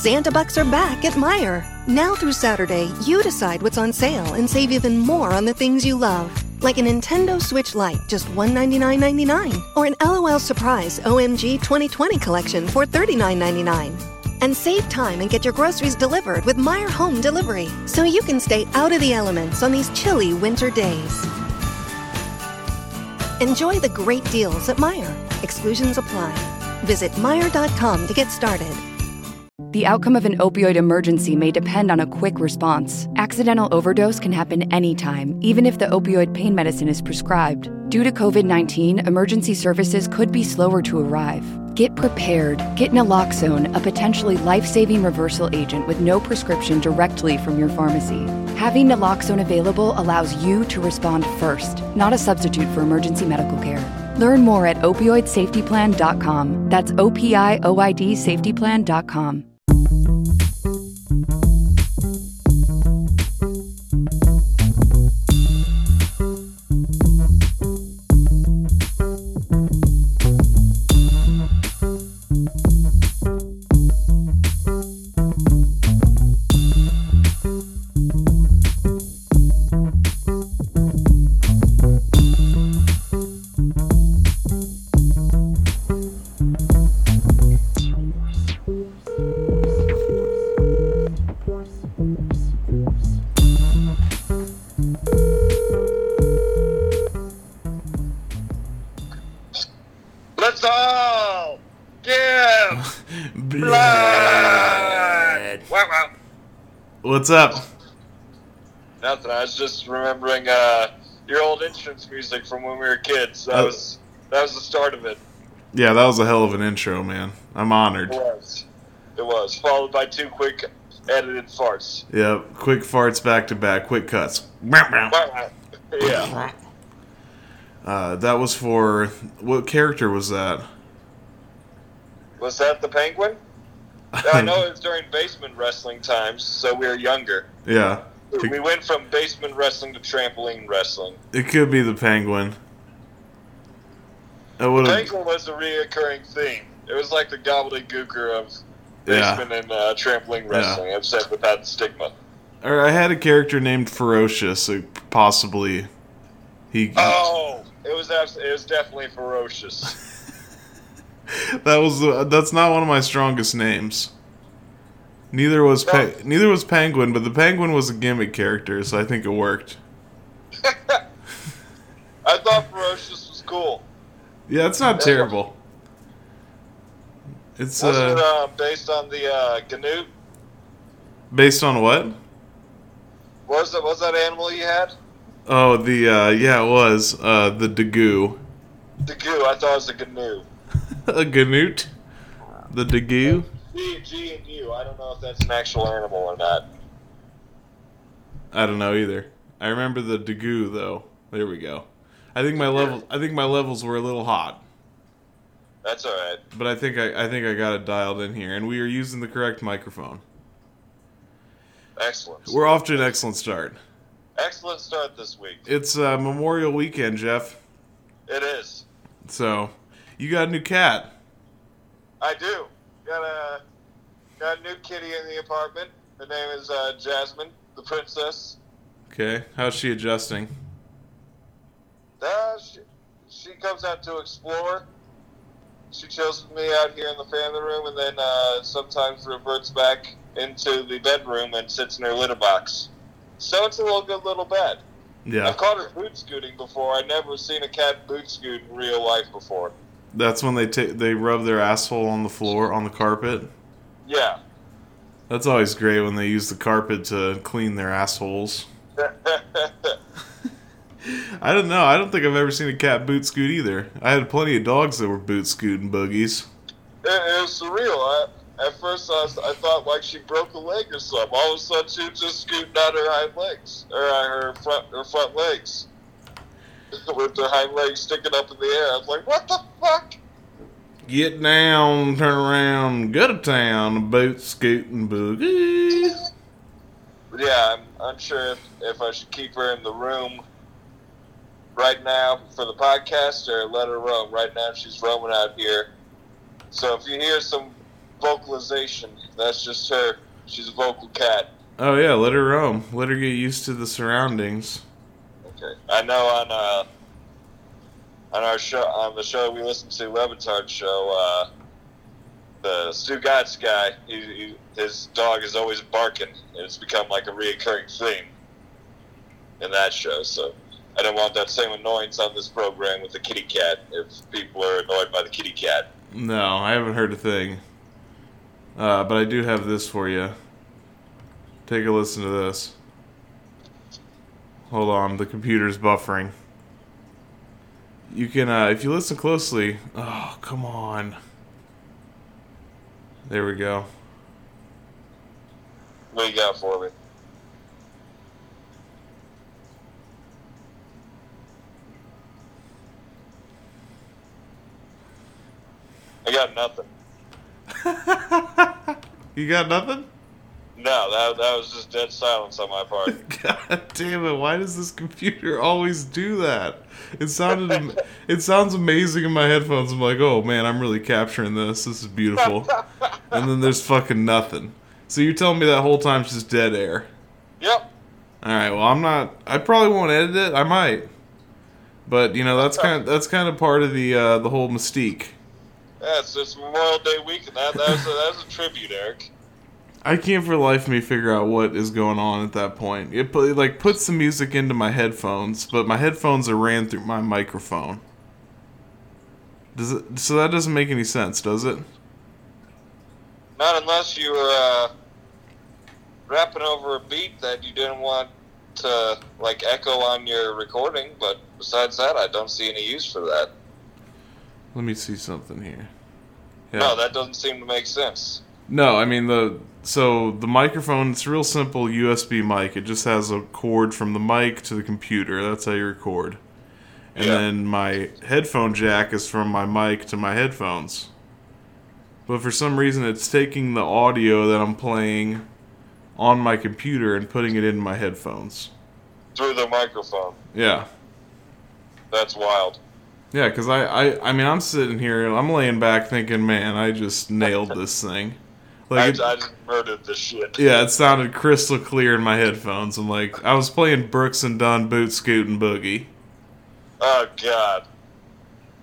Santa Bucks are back at Meijer. Now through Saturday, you decide what's on sale and save even more on the things you love. Like a Nintendo Switch Lite, just $199.99. Or an LOL Surprise OMG 2020 collection for $39.99. And save time and get your groceries delivered with Meijer Home Delivery so you can stay out of the elements on these chilly winter days. Enjoy the great deals at Meijer. Exclusions apply. Visit Meijer.com to get started. The outcome of an opioid emergency may depend on a quick response. Accidental overdose can happen anytime, even if the opioid pain medicine is prescribed. Due to COVID 19, emergency services could be slower to arrive. Get prepared. Get naloxone, a potentially life saving reversal agent with no prescription directly from your pharmacy. Having naloxone available allows you to respond first, not a substitute for emergency medical care. Learn more at opioidsafetyplan.com. That's O P I O I D safetyplan.com. Let's What's up? Nothing. I was just remembering uh, your old entrance music from when we were kids. That Oh. was that was the start of it. Yeah, that was a hell of an intro, man. I'm honored. It was. It was followed by two quick edited farts. Yeah, quick farts back to back, quick cuts. Meow, meow. Wow, wow. Yeah. Uh, that was for what character was that? Was that the penguin? I know it was during basement wrestling times, so we were younger. Yeah, We went from basement wrestling to trampoline wrestling. it could be the penguin. It would have. Penguin was a reoccurring theme. It was like the gobbledygooker of Yeah. basement and uh, trampoline wrestling, except without the stigma. Or I had a character named Ferocious. So possibly, he. Oh, it was abs- it was definitely ferocious. That was the, that's not one of my strongest names. Neither was pe- neither was Penguin, but the Penguin was a gimmick character, so I think it worked. I thought ferocious was cool. Yeah, it's not terrible. It's Was it uh, uh, based on the uh, Ganoot? based on what? Was that was that animal you had? Oh, the uh, yeah, it was uh, the Dagoo, The goo. I thought it was a Gnu. A Ganoot, the Dagoo. G, G and U. I don't know if that's an actual animal or not. I don't know either. I remember the Dagoo though. There we go. I think my level. I think my levels were a little hot, That's all right. but I think I, I think I got it dialed in here, and we are using the correct microphone. Excellent. We're off to an excellent start. Excellent start this week. It's uh, Memorial Weekend, Jeff. It is. So, you got a new cat. I do. Got a got a new kitty in the apartment. Her name is uh, Jasmine, the princess. Okay, how's she adjusting? Uh, she, she comes out to explore. She chills with me out here in the family room, and then uh, sometimes reverts back into the bedroom and sits in her litter box. So it's a little good, little bad. Yeah, I've caught her boot scooting before. I've never seen a cat boot scoot in real life before. That's when they ta- they rub their asshole on the floor on the carpet. Yeah. That's always great when they use the carpet to clean their assholes. I don't know. I don't think I've ever seen a cat boot scoot either. I had plenty of dogs that were boot scooting boogies. It, it was surreal. I, at first, I, was, I thought like she broke a leg or something. All of a sudden, she was just scooting out her hind legs or uh, her front her front legs with her hind legs sticking up in the air. I was like, "What the fuck?" Get down, turn around, go to town, boot scooting boogie. But yeah, I'm unsure if, if I should keep her in the room right now for the podcast or let her roam. Right now, she's roaming out here. So if you hear some vocalization. That's just her. She's a vocal cat. Oh yeah, let her roam. Let her get used to the surroundings. Okay. I know on uh on our show on the show we listen to, Le Batard show, uh the Stugotz guy, he, he, his dog is always barking, and it's become like a reoccurring theme in that show. So I don't want that same annoyance on this program with the kitty cat if people are annoyed by the kitty cat. No, I haven't heard a thing. Uh, but I do have this for you. Take a listen to this. Hold on, the computer's buffering. You can, uh, if you listen closely. Oh, come on. There we go. What you got for me? I got nothing. You got nothing? No, that, that was just dead silence on my part. God damn it! Why does this computer always do that? It sounded, am- it sounds amazing in my headphones. I'm like, oh man, I'm really capturing this. This is beautiful. and then there's fucking nothing. So you're telling me that whole time's just dead air? yep. All right. Well, I'm not. I probably won't edit it. I might. But you know, that's kind of that's kind of part of the uh, the whole mystique. Yeah, it's, it's Memorial Day weekend. That, that, was a, that was a tribute, Eric. I can't for life me figure out what is going on at that point. It put, like puts the music into my headphones, but my headphones are ran through my microphone. Does it? So that doesn't make any sense, does it? Not unless you were uh, rapping over a beat that you didn't want to like echo on your recording. But besides that, I don't see any use for that. Let me see something here. Yeah. No, that doesn't seem to make sense. No, I mean the so the microphone. It's a real simple USB mic. It just has a cord from the mic to the computer. That's how you record. And Yeah. then my headphone jack is from my mic to my headphones. But for some reason, it's taking the audio that I'm playing on my computer and putting it in my headphones. Through the microphone. Yeah. That's wild. Yeah, because I, I, I mean, I'm sitting here I'm laying back thinking, man, I just nailed this thing. I, Like, it- I just murdered this shit. Yeah, it sounded crystal clear in my headphones. I'm like, I was playing Brooks and Dunn Boot Scoot and Boogie, Oh God.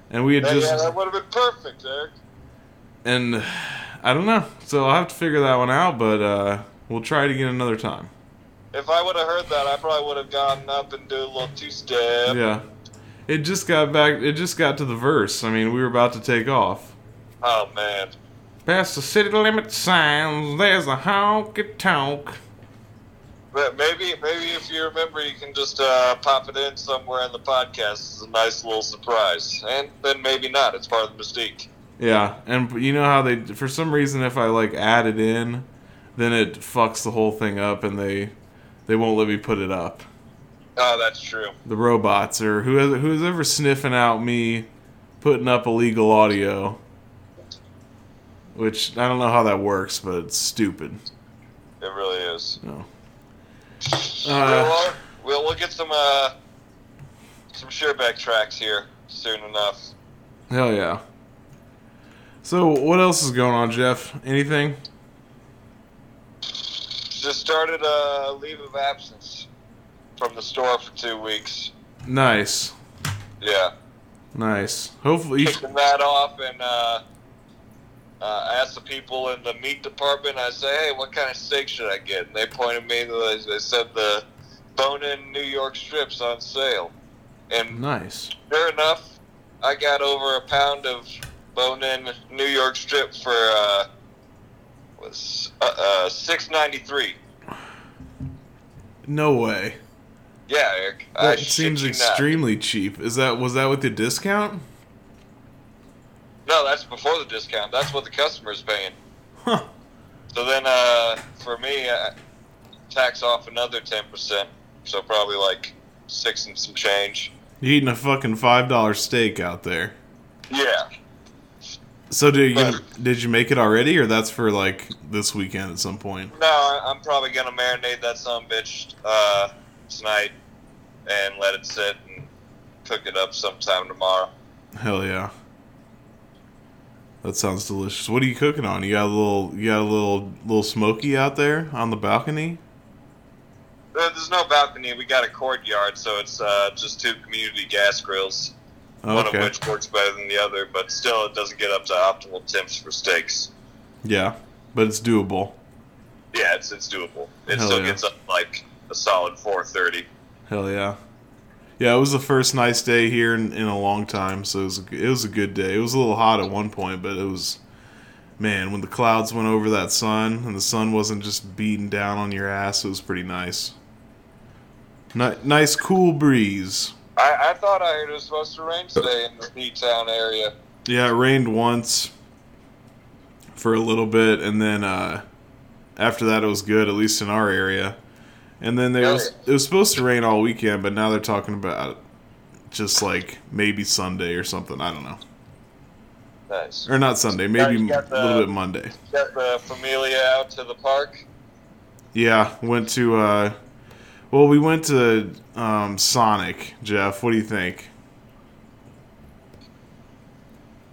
and we had Yeah, yeah, just, that would have been perfect, Eric. and I don't know. So I'll have to figure that one out, but uh, we'll try it again another time. If I would have heard that, I probably would have gotten up and do a little two-step. Yeah, it just got back. It just got to the verse. I mean, we were about to take off. Oh man. Past the city limit signs, there's a honky tonk. But maybe, maybe if you remember, you can just uh, pop it in somewhere in the podcast as a nice little surprise, and then maybe not. It's part of the mystique. Yeah, and you know how they, for some reason, if I like add it in, then it fucks the whole thing up, and they, they won't let me put it up. Oh, that's true. the robots or whoever who's ever sniffing out me putting up illegal audio. Which I don't know how that works, but it's stupid. It really is. No. we'll, Uh, uh, we'll we'll get some uh, some Sheerback tracks here soon enough. hell yeah. So what else is going on, Jeff? Anything? Just started a leave of absence from the store for two weeks. Nice, Yeah. nice. Hopefully, kicking that off and uh, uh, I asked the people in the meat department. I say, hey, what kind of steak should I get? And they pointed me. to They said the bone-in New York strips on sale. And nice. sure enough, I got over a pound of bone-in New York strip for uh, was uh, uh, six ninety three. No way. Yeah, Eric. That seems you not. extremely cheap. Is that was that with the discount? No, that's before the discount. That's what the customer's paying. Huh. So then, uh, for me, uh, tax off another ten percent. So probably like six and some change. You eating a fucking five dollar steak out there. Yeah. So did you But- did you make it already, or that's for like this weekend at some point? No, I- I'm probably gonna marinate that some bitch uh, tonight and let it sit and cook it up sometime tomorrow. Hell yeah. That sounds delicious. What are you cooking on? You got a little, you got a little, little smoky out there on the balcony. There's no balcony. We got a courtyard, so it's uh, just two community gas grills. One of which works better than the other, but still, it doesn't get up to optimal temps for steaks. Yeah, but it's doable. Yeah, it's it's doable. It Hell still yeah. gets up like a solid 4:30. Hell yeah. Yeah, it was the first nice day here in, in a long time, so it was a, it was a good day. It was a little hot at one point, but it was man when the clouds went over that sun and the sun wasn't just beating down on your ass. It was pretty nice. Ni- nice cool breeze. I, I thought I heard it was supposed to rain today in the P-town area. Yeah, it rained once for a little bit, and then uh, after that, it was good, at least in our area. And then there was it was supposed to rain all weekend, but now they're talking about just like maybe Sunday or something. I don't know, Nice. or not Sunday, maybe a little bit Monday. Got the familia out to the park. Yeah, went to uh, well, we went to um, Sonic. Jeff, what do you think?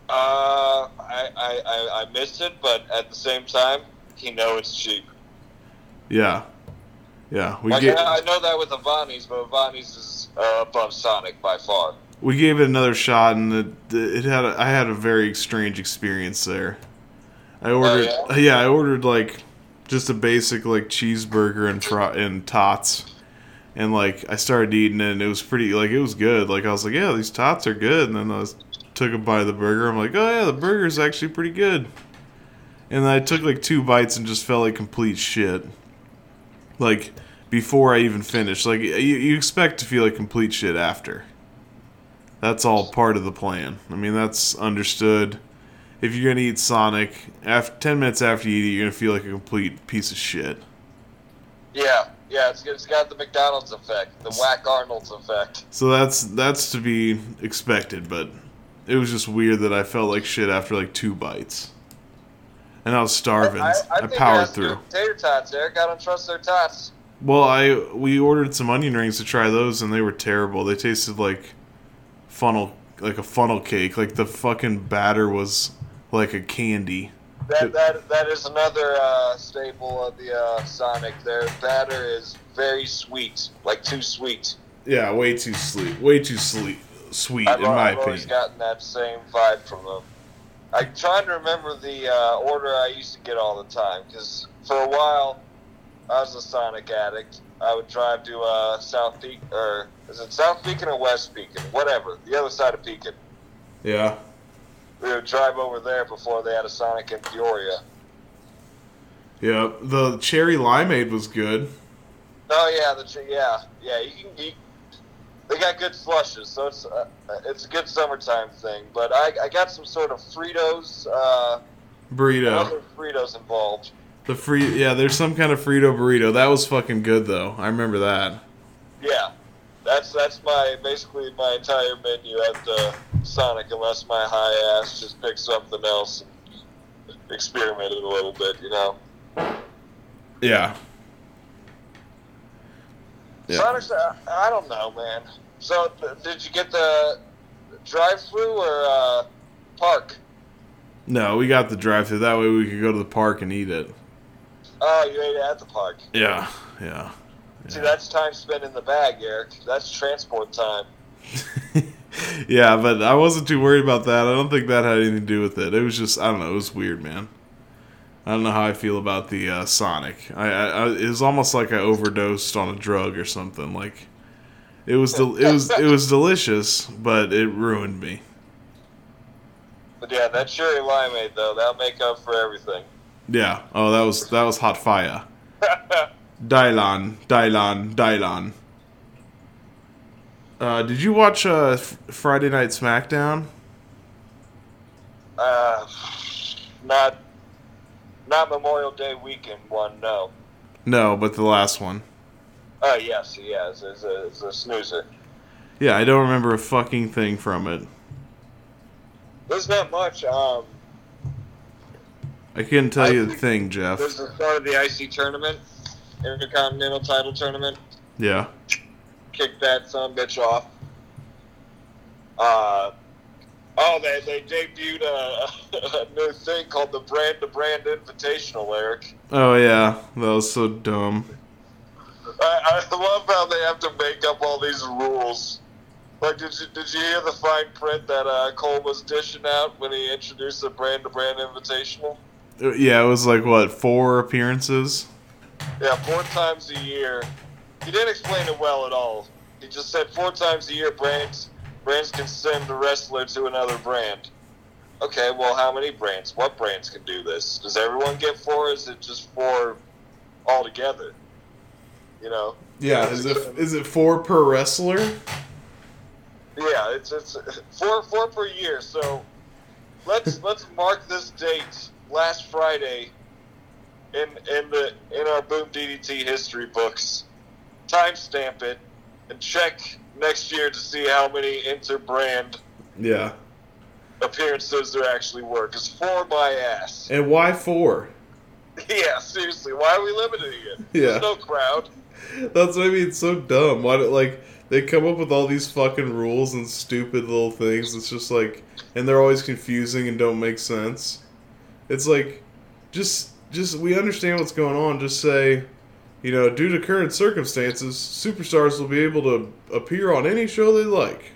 Uh, I, I, I, I missed it, but at the same time, you know it's cheap. Yeah, yeah, we Like, get. I, I know that with Avani's, but Avani's is uh, above Sonic by far. we gave it another shot and it, it had a, I had a very strange experience there. I ordered Oh, yeah? yeah? I ordered like just a basic like cheeseburger and and tots. And like I started eating it and it was pretty like it was good. Like I was like, yeah, these tots are good. And then I was, took a bite of the burger. I'm like, oh yeah, the burger's actually pretty good. And then I took like two bites and just felt like complete shit. Like before I even finish. Like you, you expect to feel like complete shit after. That's all part of the plan. I mean, that's understood. If you're gonna eat Sonic, after ten minutes after you eat it, you're gonna feel like a complete piece of shit. Yeah, yeah, it's, it's got the McDonald's effect, the Whack Arnold's effect. So that's that's to be expected, but it was just weird that I felt like shit after like two bites, and I was starving. I, think it powered has to do through. Tater tots, Eric. I don't trust their tots. Well, I we ordered some onion rings to try those, and they were terrible. They tasted like funnel, like a funnel cake. Like the fucking batter was like a candy. That that that is another uh, staple of the uh, Sonic. Their batter is very sweet, like too sweet. Yeah, way too sweet. Way too sweet. Sweet, I've, in my I've always gotten that same vibe from them. I'm trying to remember the uh, order I used to get all the time because for a while I was a Sonic addict. I would drive to uh, South Peak or is it South Pekin or West Pekin? Whatever, the other side of Pekin. Yeah. We would drive over there before they had a Sonic in Peoria. Yeah. The cherry limeade was good. Oh yeah, the yeah yeah you can you, they got good slushes, so it's uh, it's a good summertime thing. But I, I got some sort of Fritos, uh, Burrito. other Fritos involved. The free yeah, there's some kind of Frito burrito. That was fucking good though. I remember that. Yeah, that's that's my basically my entire menu at the Sonic, unless my high ass just picks something else and experimented a little bit, you know. Yeah. Yeah. Sonic's, uh, I don't know, man. So, th- did you get the drive-through or uh, park? No, we got the drive through. That way we could go to the park and eat it. Oh, you ate it at the park. Yeah. Yeah. See, that's time spent in the bag, Eric. That's transport time. yeah, but I wasn't too worried about that. I don't think that had anything to do with it. It was just I don't know. It was weird, man. I don't know how I feel about the uh, Sonic. I, I, I it was almost like I overdosed on a drug or something. Like it was del- it was it was delicious, but it ruined me. But yeah, that cherry limeade though, that'll make up for everything. Yeah. Oh, that was that was hot fire. Dylan, Dylan, Dylan. Uh, did you watch uh, F- Friday Night SmackDown? uh, not, not Memorial Day weekend one. No. No, but the last one. Oh yes, yes, it's a, it's a snoozer. Yeah, I don't remember a fucking thing from it. There's not much. Um, I couldn't tell I you a think thing, Jeff. there's the start of the IC tournament, Intercontinental Title Tournament. Yeah. Kicked that son bitch off. Uh, Oh, they, they debuted a, a new thing called the Brand to Brand Invitational, Eric. Oh yeah, that was so dumb. I, I love how they have to make up all these rules. Like, did you did you hear the fine print that uh, Cole was dishing out when he introduced the Brand to Brand Invitational? Uh, Yeah, it was like what four appearances. Yeah, four times a year. He didn't explain it well at all. He just said four times a year brands brands can send a wrestler to another brand. Okay, well, how many brands? What brands can do this? Does everyone get four? Or is it just four altogether? You know? Yeah, is it is it four per wrestler? Yeah, it's it's four four per year. So let's let's mark this date last Friday in in the in our Boom DDT history books. Timestamp it and check next year to see how many interbrand Yeah. appearances there actually were. Cause four by ass. And why four? Yeah, seriously, why are we limiting it? Yeah. There's no crowd. That's what I mean. It's so dumb. Why do like they come up with all these fucking rules and stupid little things? It's just like, and they're always confusing and don't make sense. It's like, just just we understand what's going on. Just say, you know, due to current circumstances, superstars will be able to appear on any show they like.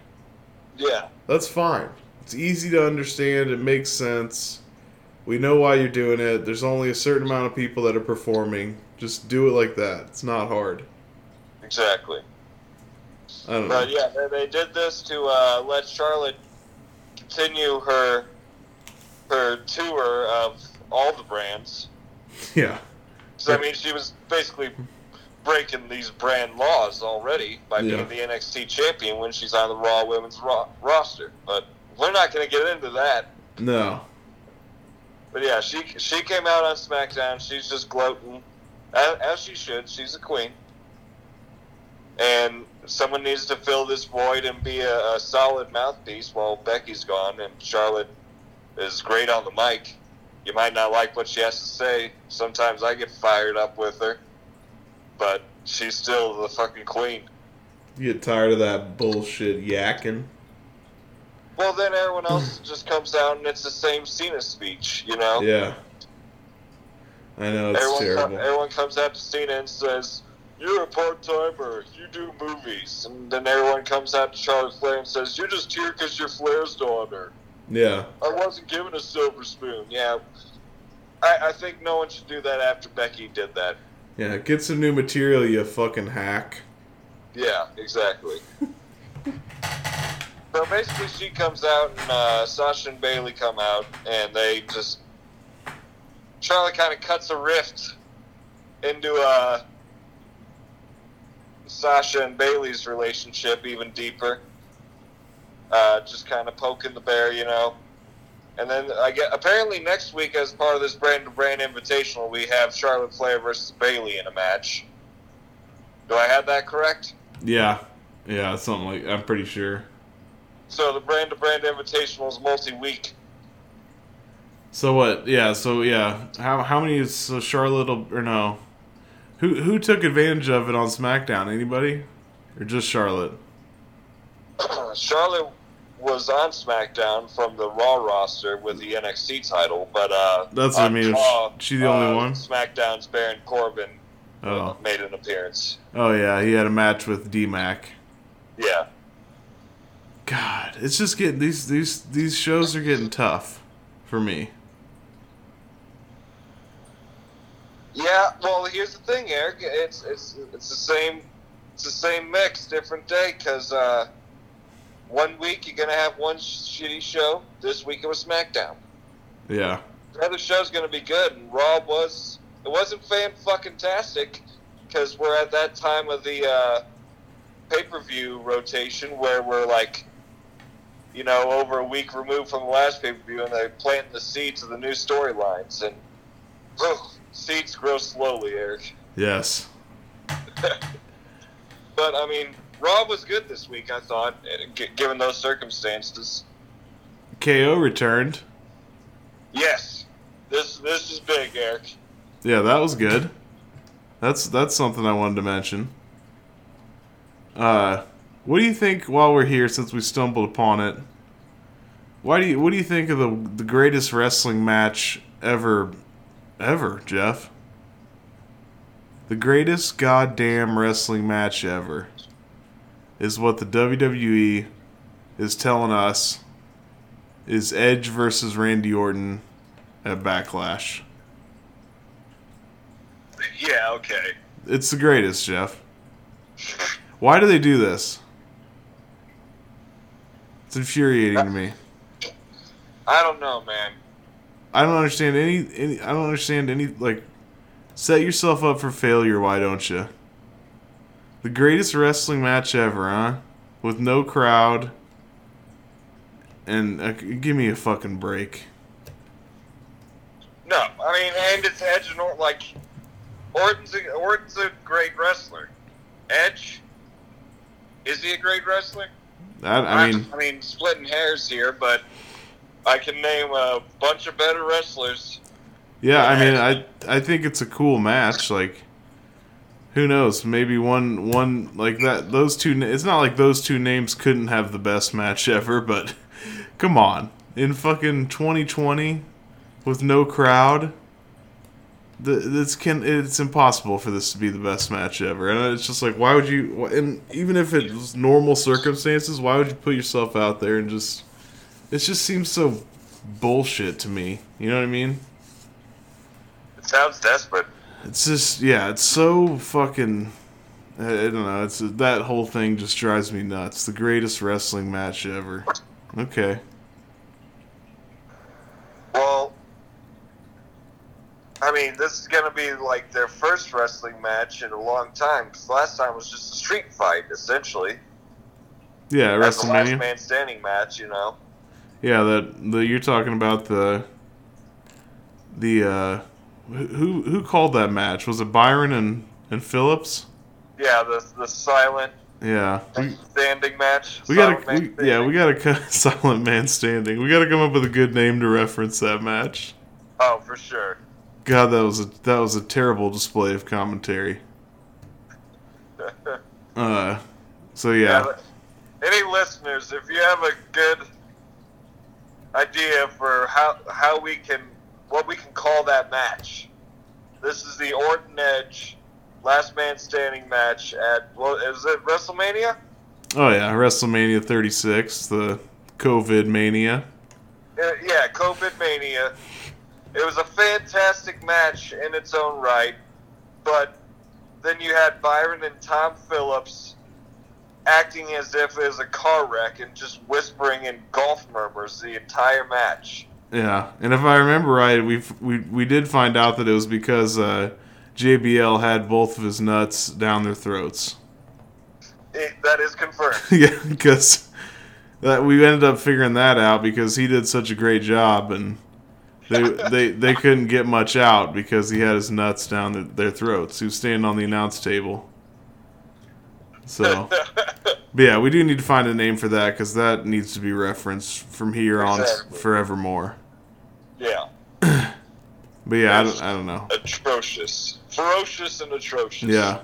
Yeah. That's fine. It's easy to understand. It makes sense. We know why you're doing it. There's only a certain amount of people that are performing. Just do it like that. It's not hard. Exactly. I don't know. But yeah, they, they did this to uh, let Charlotte continue her her tour of all the brands. Yeah. So I mean, she was basically breaking these brand laws already by Yeah. being the NXT champion when she's on the Raw Women's ro- roster. But we're not going to get into that. No. But yeah, she she came out on SmackDown. She's just gloating, as, as she should. She's a queen, and someone needs to fill this void and be a, a solid mouthpiece while Becky's gone. And Charlotte is great on the mic. You might not like what she has to say. Sometimes I get fired up with her, but she's still the fucking queen. You get tired of that bullshit yakking. Well, then everyone else just comes out and it's the same Cena speech, you know. Yeah. I know it's everyone, terrible. co- everyone comes out to Cena and says, "You're a part timer. You do movies." And then everyone comes out to Charlotte Flair and says, "You're just here because you're Flair's daughter. Yeah. I wasn't given a silver spoon." Yeah, I, I think no one should do that after Becky did that. Yeah. Get some new material, you fucking hack. Yeah, exactly. so basically, she comes out and uh, Sasha and Bayley come out, and they just Charlotte kind of cuts a rift into uh, Sasha and Bayley's relationship even deeper. Uh, just kind of poking the bear, you know. And then I get apparently next week, as part of this brand to brand invitational, we have Charlotte Flair versus Bayley in a match. Do I have that correct? Yeah. Yeah, something like I'm pretty sure. So the brand to brand invitational is multi week. So what? Yeah. So yeah. How how many is so Charlotte or no? Who who took advantage of it on SmackDown? Anybody, or just Charlotte? Charlotte was on SmackDown from the Raw roster with the NXT title, but uh, That's what I mean. Raw, She the only uh, one? SmackDown's Baron Corbin Oh. made an appearance. Oh yeah, he had a match with D Mac. Yeah, God, it's just getting these these these shows are getting tough for me. yeah. Well, here's the thing, Eric. It's it's it's the same it's the same mix, different day. Because uh, one week you're gonna have one shitty show. This week it was SmackDown. Yeah. the other show's going to be good. And Raw was it wasn't fan fucking tastic because we're at that time of the uh, pay per view rotation where we're like, you know, over a week removed from the last pay per view, and they're planting the seeds of the new storylines. And oh, seeds grow slowly, Eric. Yes. But I mean, Raw was good this week. I thought, given those circumstances. KO returned. Yes, this this is big, Eric. Yeah, that was good. That's that's something I wanted to mention. Uh, what do you think while we're here, since we stumbled upon it? Why do you? What do you think of the the greatest wrestling match ever, ever, Jeff? The greatest goddamn wrestling match ever is what the WWE is telling us is Edge versus Randy Orton at Backlash. Yeah, okay. It's the greatest, Jeff. Why do they do this? It's infuriating to me. I don't know, man. I don't understand any, any. I don't understand any. Like, set yourself up for failure. Why don't you? The greatest wrestling match ever, huh? With no crowd. And uh, give me a fucking break. No, I mean, and it's Edge and Orton. Like, Orton's a, Orton's a great wrestler. Edge, is he a great wrestler? I, I mean, I mean, splitting hairs here, but I can name a bunch of better wrestlers. yeah. I mean, I I think it's a cool match. Like, who knows? Maybe one one like that. Those two. It's not like those two names couldn't have the best match ever. But come on, in fucking 2020, with no crowd, this can it's impossible for this to be the best match ever. And it's just like, why would you? And even if it was normal circumstances, why would you put yourself out there and just? It just seems so bullshit to me. You know what I mean? It sounds desperate. It's just yeah, it's so fucking. I don't know. It's that whole thing just drives me nuts. The greatest wrestling match ever. Okay. Well, I mean, this is to be like their first wrestling match in a long time because last time was just a street fight, essentially. Yeah, As a last man standing match, you know. Yeah, that the you're talking about the the uh who who called that match? Was it Byron and and Phillips? Yeah, the the silent Yeah. We, standing match. we gotta we, yeah we gotta silent man standing. We gotta come up with a good name to reference that match. Oh, for sure. God, that was a that was a terrible display of commentary. Uh, so yeah, but Any listeners, if you have a good idea for how how we can what we can call that match, this is the Orton Edge last man standing match at what is it WrestleMania? oh yeah, WrestleMania 36, the COVID mania. Uh, yeah, COVID Mania. It was a fantastic match in its own right, but then you had Byron and Tom Phillips acting as if it was a car wreck and just whispering in golf murmurs the entire match. Yeah, and if I remember right, we we we did find out that it was because uh, JBL had both of his nuts down their throats. It, that is confirmed. yeah, because that we ended up figuring that out because he did such a great job, and they they they couldn't get much out because he had his nuts down their, their throats. He was standing on the announce table. So, but yeah, we do need to find a name for that because that needs to be referenced from here on forevermore. yeah, But yeah, I don't, I don't know. atrocious, ferocious, and atrocious. Yeah.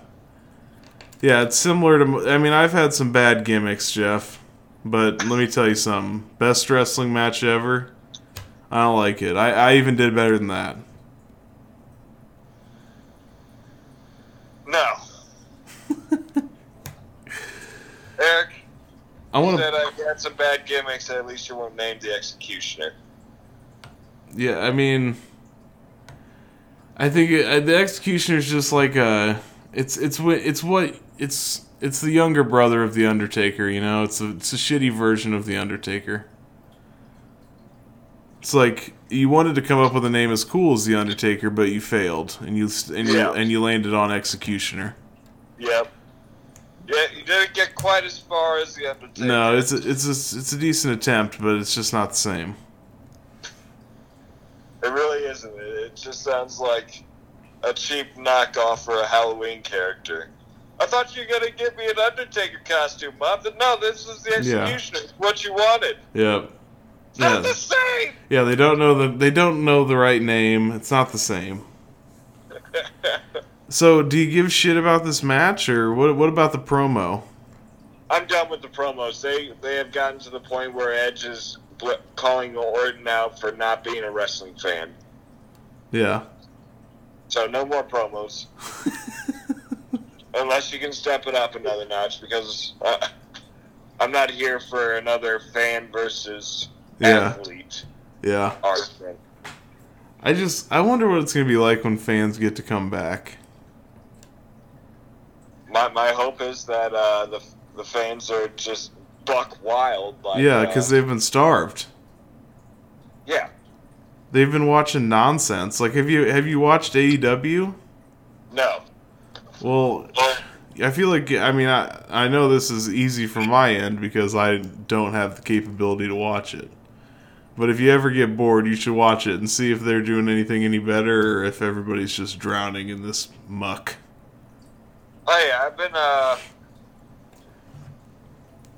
Yeah, it's similar to. I mean, I've had some bad gimmicks, Jeff. But let me tell you something. Best wrestling match ever. I don't like it. I, I even did better than that. No. Eric, I want said to. I had some bad gimmicks. At least you won't name the executioner. Yeah, I mean. I think it, uh, the executioner is just like a. It's it's what it's what it's it's the younger brother of the Undertaker. You know, it's a it's a shitty version of the Undertaker. It's like you wanted to come up with a name as cool as the Undertaker, but you failed, and you and you Yeah. and you landed on Executioner. Yep. Yeah, you didn't get quite as far as the Undertaker. No, it's a, it's a, it's a decent attempt, but it's just not the same. It really isn't. It, just sounds like a cheap knockoff for a Halloween character. I thought you were gonna give me an Undertaker costume, Mom. But no, this is the Yeah. executioner. It's what you wanted. Yep. It's not Yeah. the same. Yeah, they don't know the they don't know the right name. It's not the same. So, do you give shit about this match, or what? What about the promo? I'm done with the promos. They they have gotten to the point where Edge is bl- calling Orton out for not being a wrestling fan. Yeah. So no more promos. Unless you can step it up another notch, because uh, I'm not here for another fan versus Yeah. athlete Yeah. argument. I just I wonder what it's gonna be like when fans get to come back. My, my hope is that uh, the the fans are just buck wild. Like, yeah, uh, because they've been starved. yeah, They've been watching nonsense. Like, have you have you watched AEW? no. Well, I feel like I mean I I know this is easy from my end because I don't have the capability to watch it. But if you ever get bored, you should watch it and see if they're doing anything any better or if everybody's just drowning in this muck. Yeah, I've been uh,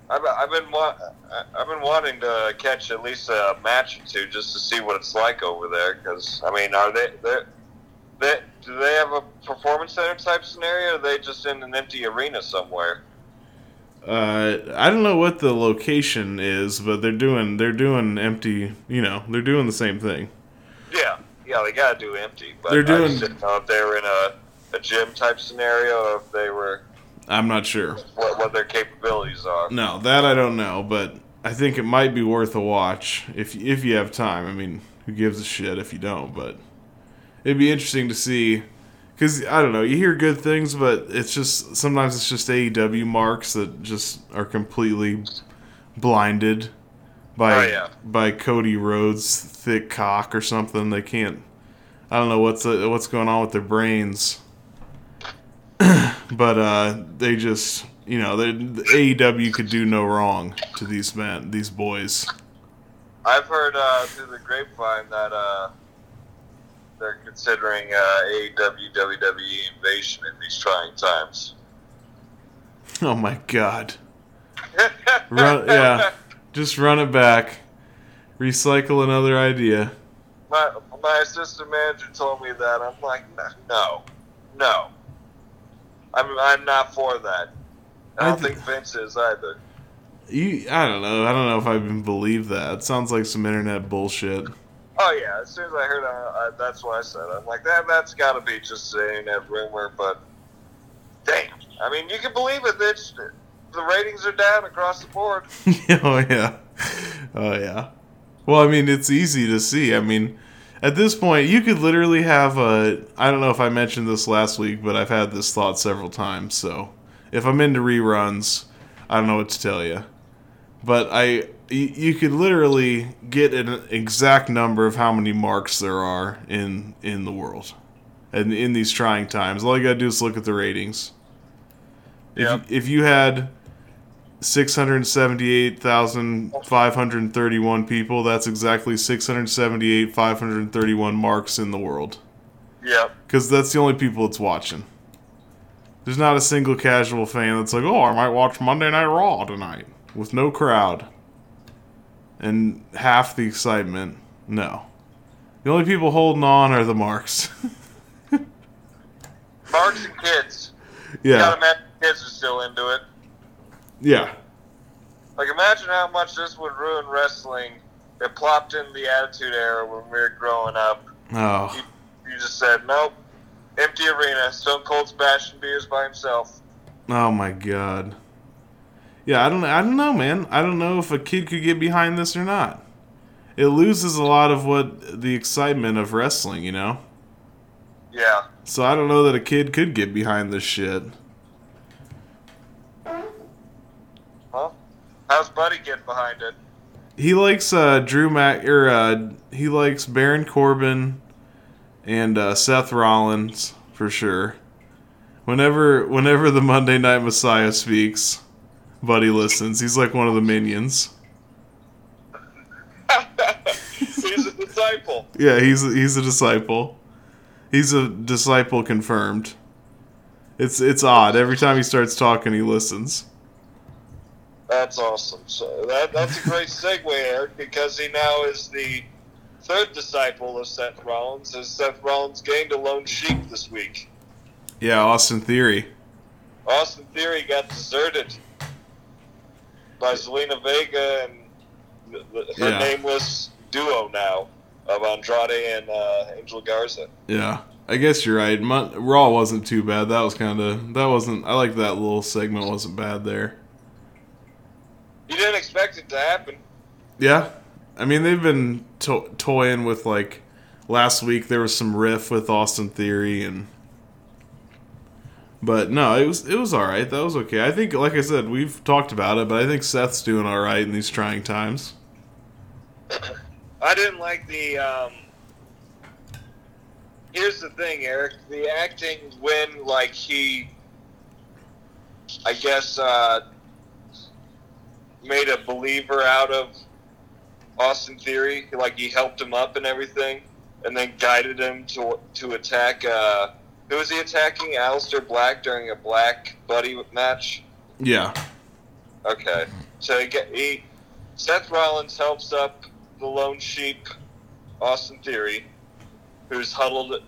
I've, I've been wa- I've been wanting to catch at least a match or two just to see what it's like over there. Because I mean, are they they they do they have a performance center type scenario? Or are they just in an empty arena somewhere? Uh, I don't know what the location is, but they're doing they're doing empty. You know, they're doing the same thing. Yeah, yeah, they gotta do empty. But They're I doing- just didn't know if they were in a, a gym type scenario or if they were I'm not sure. what, what their capabilities are. No, that I don't know, but I think it might be worth a watch if if you have time. I mean, who gives a shit if you don't? But it'd be interesting to see because I don't know. You hear good things, but it's just sometimes it's just AEW marks that just are completely blinded by Oh, yeah. by Cody Rhodes' thick cock or something. They can't. I don't know what's what's going on with their brains. But uh, they just you know they, the AEW could do no wrong to these men these boys. I've heard uh, through the grapevine that uh, they're considering uh, AEW WWE invasion in these trying times. Oh my god! Run, yeah, just run it back, recycle another idea. My, my assistant manager told me that. I'm like, no, no. I'm, I'm not for that. I I don't th- think Vince is either. You, I don't know. I don't know if I even believe that. It sounds like some internet bullshit. Oh yeah, as soon as I heard, uh, I, that's what I said. I'm like, that that's got to be just an internet rumor, but damn, I mean, you can believe it. It's, the ratings are down across the board. oh yeah, oh yeah. Well, I mean, it's easy to see. I mean, at this point, you could literally have a. I don't know if I mentioned this last week, but I've had this thought several times. So, if I'm into reruns, I don't know what to tell you. But I, you could literally get an exact number of how many marks there are in in the world, and in these trying times. All you gotta do is look at the ratings. If, Yep. if you had 678,531 people. That's exactly 678,531 marks in the world. Yep. Because that's the only people it's watching. There's not a single casual fan that's like, oh, I might watch Monday Night Raw tonight with no crowd and half the excitement. No. The only people holding on are the marks. Marks and kids. You yeah. gotta imagine kids are still into it. Yeah. Like, imagine how much this would ruin wrestling. It plopped in the Attitude Era when we were growing up. Oh. You, you just said, nope, empty arena. Stone Cold's bashing beers by himself. Oh my god. Yeah, I don't I don't know, man. I don't know if a kid could get behind this or not. It loses a lot of what the excitement of wrestling, you know? Yeah. So I don't know that a kid could get behind this shit. Huh? How's Buddy getting behind it? He likes uh Drew Mac or uh he likes Baron Corbin and uh Seth Rollins for sure. Whenever whenever the Monday Night Messiah speaks, Buddy listens. He's like one of the minions. He's a disciple. Yeah, he's he's a disciple. He's a disciple confirmed. It's it's odd. Every time he starts talking, he listens. That's awesome. So that that's a great segue, Eric, because he now is the third disciple of Seth Rollins, as Seth Rollins gained a lone sheep this week. Yeah, Austin Theory. Austin Theory got deserted by Zelina Vega and her Yeah. nameless duo now of Andrade and uh, Angel Garza. Yeah, I guess you're right. Mon- Raw wasn't too bad. That was kind of that wasn't. I like that little segment. wasn't bad there. You didn't expect it to happen. Yeah, I mean they've been to- toying with like last week there was some riff with Austin Theory and. But no, it was it was all right. That was okay. I think, like I said, we've talked about it, but I think Seth's doing all right in these trying times. I didn't like the. Um, here's the thing, Eric. The acting when like he, I guess, uh, made a believer out of Austin Theory. Like he helped him up and everything, and then guided him to to attack. Uh, who was he attacking? Aleister Black during a Black Buddy match. Yeah, Okay, so he, get, he Seth Rollins helps up the lone sheep, Austin Theory, who's huddled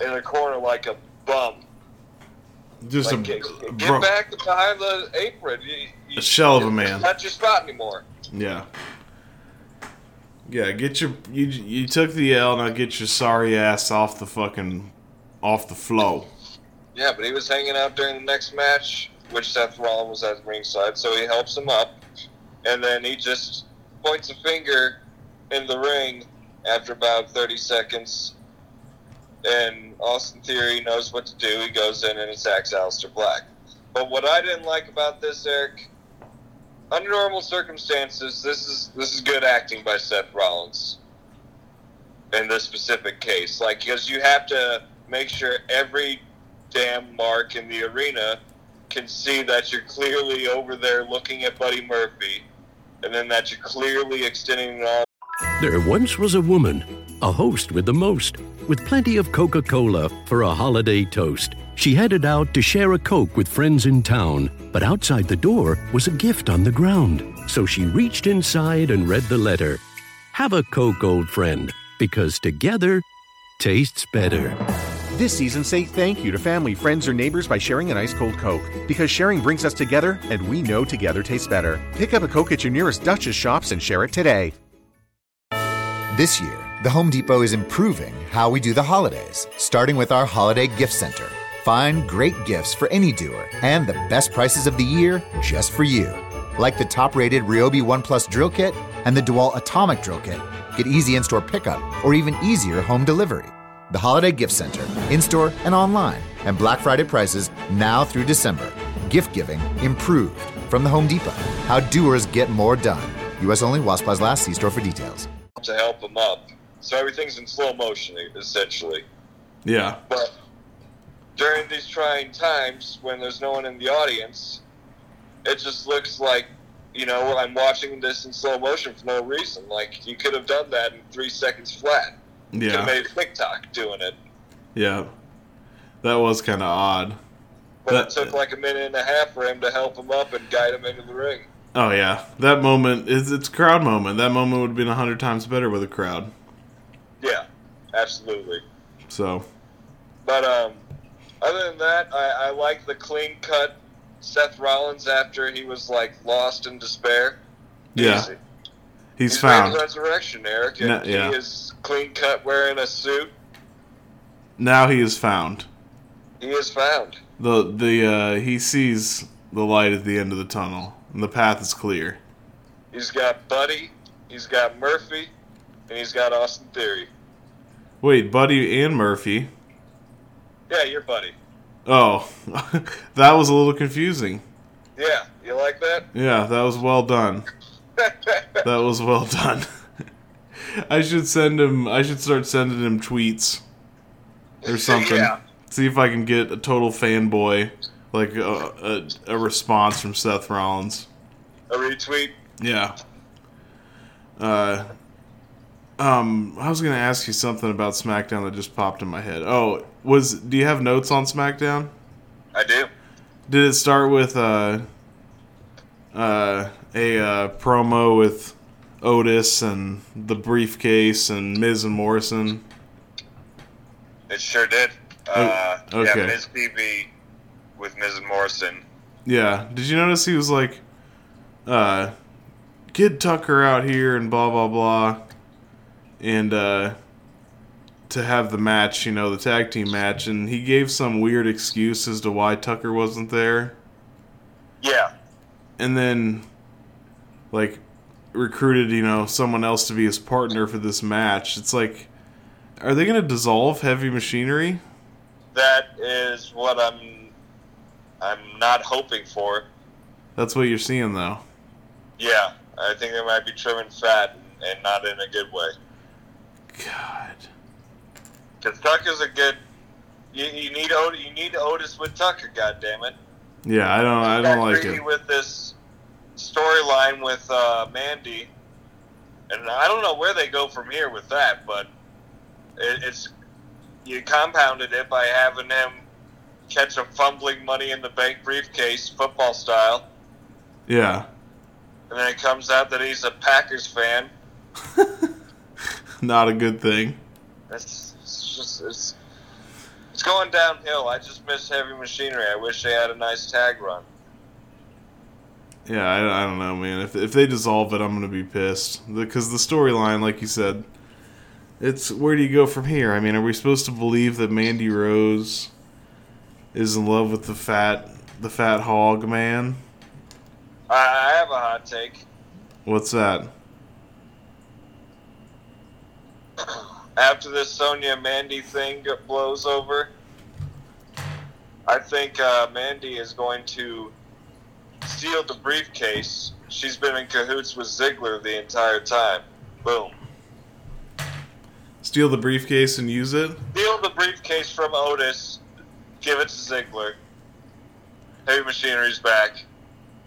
in a corner like a bum. Just Like, a, get, get back behind the apron. You, you, A shell of a man. It's not your spot anymore. Yeah. Yeah, get your you you took the L now get your sorry ass off the fucking off the flow. Yeah, but he was hanging out during the next match, which Seth Rollins was at ringside, so he helps him up, and then he just points a finger in the ring after about 30 seconds, and Austin Theory knows what to do. He goes in and attacks Aleister Black. But what I didn't like about this, Eric, under normal circumstances, this is this is good acting by Seth Rollins. In this specific case, like because you have to make sure every damn mark in the arena can see that you're clearly over there looking at Buddy Murphy, and then that you're clearly extending an arm. There once was a woman, a host with the most, with plenty of Coca Cola for a holiday toast. She headed out to share a Coke with friends in town, but outside the door was a gift on the ground. So she reached inside and read the letter Have a Coke, old friend, because together tastes better. This season, say thank you to family, friends, or neighbors by sharing an ice cold Coke. Because sharing brings us together, and we know together tastes better. Pick up a Coke at your nearest Duchess shops and share it today. This year, the Home Depot is improving how we do the holidays, starting with our Holiday Gift Center. Find great gifts for any doer and the best prices of the year just for you. Like the top rated Ryobi One Plus drill kit and the DeWalt Atomic drill kit. Get easy in store pickup or even easier home delivery. The Holiday Gift Center, in store and online, and Black Friday prices now through December. Gift giving improved from the Home Depot. How doers get more done. U.S. only supplies last. See store for details. to help him up. So everything's in slow motion, essentially. Yeah. But during these trying times, when there's no one in the audience, it just looks like, you know, I'm watching this in slow motion for no reason. Like, you could have done that in three seconds flat. Could have Yeah. made TikTok doing it. Yeah. That was kind of odd. But That- it took like a minute and a half for him to help him up and guide him into the ring. Oh yeah. That moment is it's a crowd moment. That moment would have been a hundred times better with a crowd. Yeah, absolutely. So But um, other than that, I, I like the clean cut Seth Rollins after he was like lost in despair. yeah, Easy. he's He's found. resurrection, Eric, and No, yeah. he is clean cut wearing a suit. Now he is found. He is found. The the uh, he sees the light at the end of the tunnel, and the path is clear. He's got Buddy, he's got Murphy, and he's got Austin Theory. Wait, Buddy and Murphy. Yeah, your buddy. Oh, that was a little confusing. Yeah, you like that? Yeah, that was well done. That was well done. I should send him. I should start sending him tweets or something. Yeah. See if I can get a total fanboy, like a, a, a response from Seth Rollins. A retweet. Yeah. Uh, um, I was gonna ask you something about SmackDown that just popped in my head. Oh, was do you have notes on SmackDown? I do. Did it start with uh, uh, a uh, promo with Otis and the briefcase and Miz and Morrison? It sure did. Uh, Oh, okay. Yeah, Miz TV with Miz and Morrison. Yeah. Did you notice he was like, uh, get Tucker out here and blah blah blah, and uh, to have the match, you know, the tag team match, and he gave some weird excuse as to why Tucker wasn't there, Yeah. and then like recruited, you know, someone else to be his partner for this match. It's like, are they gonna dissolve Heavy Machinery? That is what I'm I'm not hoping for. That's what you're seeing though. Yeah. I think they might be trimming fat and not in a good way. God. Because Tucker's a good. You, you need Otis. You need Otis with Tucker. God damn it! Yeah, I don't. I don't like it. with this storyline with uh, Mandy, and I don't know where they go from here with that. But it, it's you compounded it by having him catch a fumbling Money in the Bank briefcase, football style, Yeah. and then it comes out that he's a Packers fan. Not a good thing. It's, it's just it's it's going downhill. I just miss heavy machinery. I wish they had a nice tag run. Yeah, I, I don't know, man. If if they dissolve it, I'm gonna be pissed because the storyline, like you said, it's where do you go from here? I mean, are we supposed to believe that Mandy Rose is in love with the fat the fat hog man? I, I have a hot take. What's that? After this Sonya Mandy thing blows over, I think uh, Mandy is going to steal the briefcase. She's been in cahoots with Ziggler the entire time. Boom. Steal the briefcase and use it? Steal the briefcase from Otis. Give it to Ziggler. Heavy Machinery's back.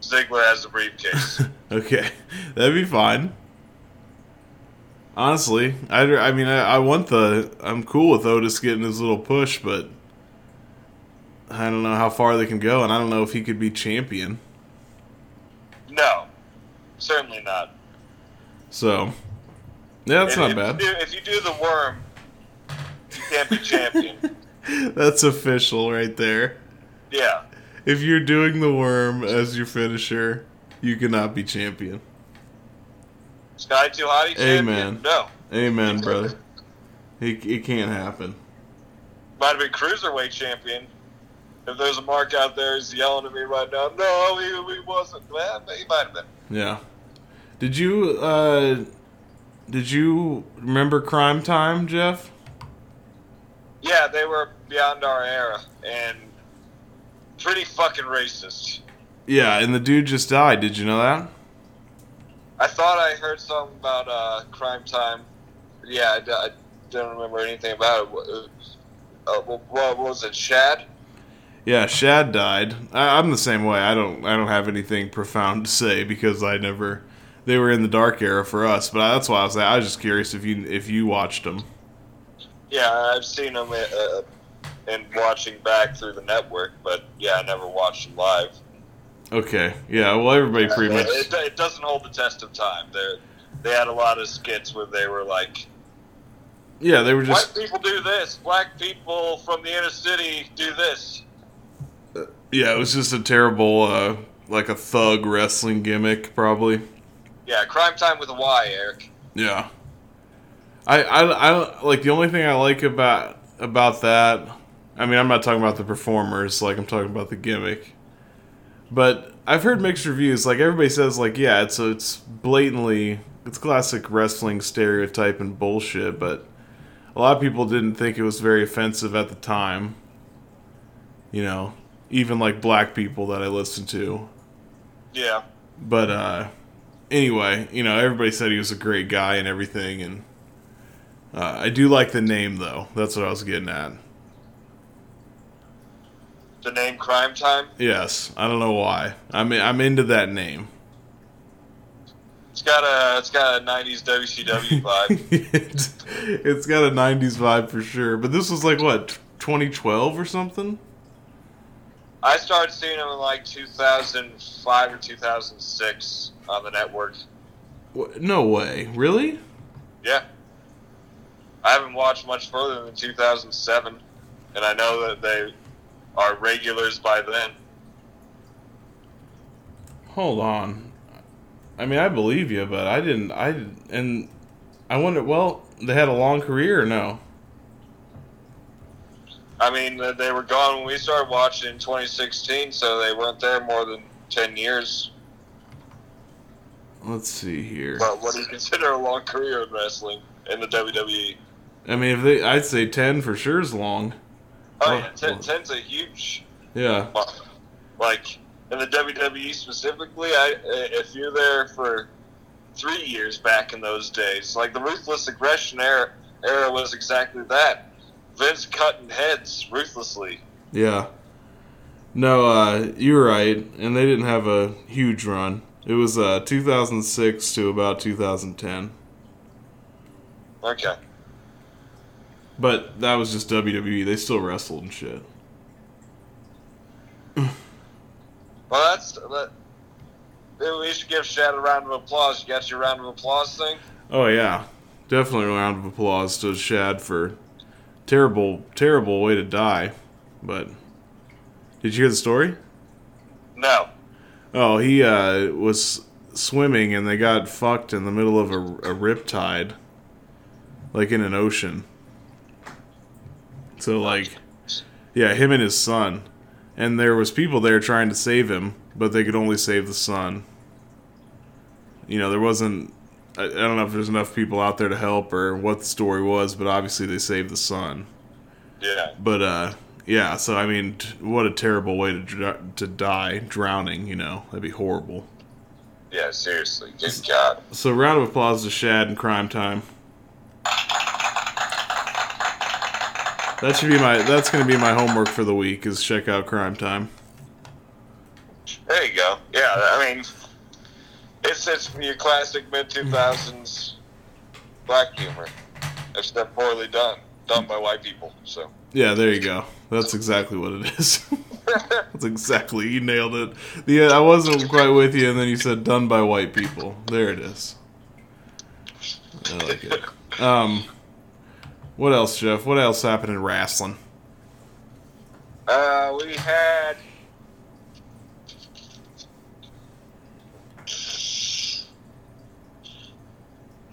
Ziggler has the briefcase. Okay, that'd be fine. Honestly, I, I mean, I, I want the. I'm cool with Otis getting his little push, but I don't know how far they can go, and I don't know if he could be champion. no, certainly not. So, yeah, that's If- not if bad. You do, if you do the worm, you can't be champion. That's official right there. yeah. If you're doing the worm as your finisher, you cannot be champion. Scotty 2 Hotty champion? Amen. No. Amen, brother. It, it can't happen. Might have been Cruiserweight champion. If there's a mark out there who's yelling at me right now, no, he, he wasn't. Well, he might have been. Yeah. Did you uh did you remember Cryme Tyme, Jeff? Yeah, they were beyond our era and pretty fucking racist. Yeah, and the dude just died. Did you know that? I thought I heard something about uh, Cryme Tyme. Yeah, I don't remember anything about it. What, uh, what, what was it, Shad? Yeah, Shad died. I, I'm the same way. I don't I don't have anything profound to say because I never they were in the dark era for us. But that's why I was I was just curious if you if you watched them. Yeah, I've seen them uh, and watching back through the network, but yeah, I never watched them live. Okay. Yeah. Well, everybody pretty much. It, it, doesn't hold the test of time. They they had a lot of skits where they were like, Yeah, they were just. "White people do this, black people from the inner city do this." Yeah, it was just a terrible, uh, like a thug wrestling gimmick, probably. Yeah, Cryme Tyme with a Y, Eric. Yeah. I, I, I don't like the only thing I like about about that. I mean, I'm not talking about the performers. Like I'm talking about the gimmick. But I've heard mixed reviews. Like everybody says, like yeah, it's it's blatantly it's classic wrestling stereotype and bullshit. But a lot of people didn't think it was very offensive at the time. You know, even like black people that I listened to. Yeah, But uh anyway, you know, everybody said he was a great guy and everything and uh, I do like the name though. That's what I was getting at. The name Cryme Tyme. Yes, I don't know why. I'm I'm into that name. It's got a it's got a '90s WCW vibe. it's, it's got a 90s vibe for sure. But this was like what, 2012 or something? I started seeing them in like 2005 or 2006 on the network. No way. Really? Yeah. I haven't watched much further than 2007, and I know that they are regulars by then. Hold on. I mean, I believe you, but I didn't. I and I wonder. Well, they had a long career, or no? I mean, they were gone when we started watching in 2016, so they weren't there more than 10 years. Let's see here. But what do you consider a long career in wrestling in the WWE? I mean, if they, I'd say ten for sure is long. Oh, yeah, 10, well. 10's a huge. Yeah. Like, in the WWE specifically, I, if you're there for three years back in those days, like the Ruthless Aggression era, era was exactly that. Vince cutting heads ruthlessly. Yeah. No, uh, you're right, and they didn't have a huge run. It was uh, 2006 to about 2010, Okay. But that was just WWE. They still wrestled and shit. Well, that's that. We should give Shad a round of applause. You got your round of applause thing? Oh yeah, definitely a round of applause to Shad for terrible, terrible way to die. But did you hear the story? No. Oh, he uh, was swimming and they got fucked in the middle of a, a rip tide, like in an ocean. So like, yeah, him and his son, and there was people there trying to save him, but they could only save the son. You know, there wasn't. I, I don't know if there's enough people out there to help or what the story was, but obviously they saved the son. Yeah. But uh, yeah. So I mean, t- what a terrible way to dr- to die, drowning. You know, that'd be horrible. Yeah, seriously. Good God. So round of applause to Shad and Cryme Tyme. That should be my. That's gonna be my homework for the week. Is check out Cryme Tyme. There you go. Yeah, I mean, it's it's your classic mid two thousands black humor, except poorly done, done by white people. So Yeah, there you go. That's exactly what it is. That's exactly you nailed it. The I wasn't quite with you, and then you said done by white people. There it is. I like it. Um, what else, Jeff? What else happened in wrestling? uh, we had.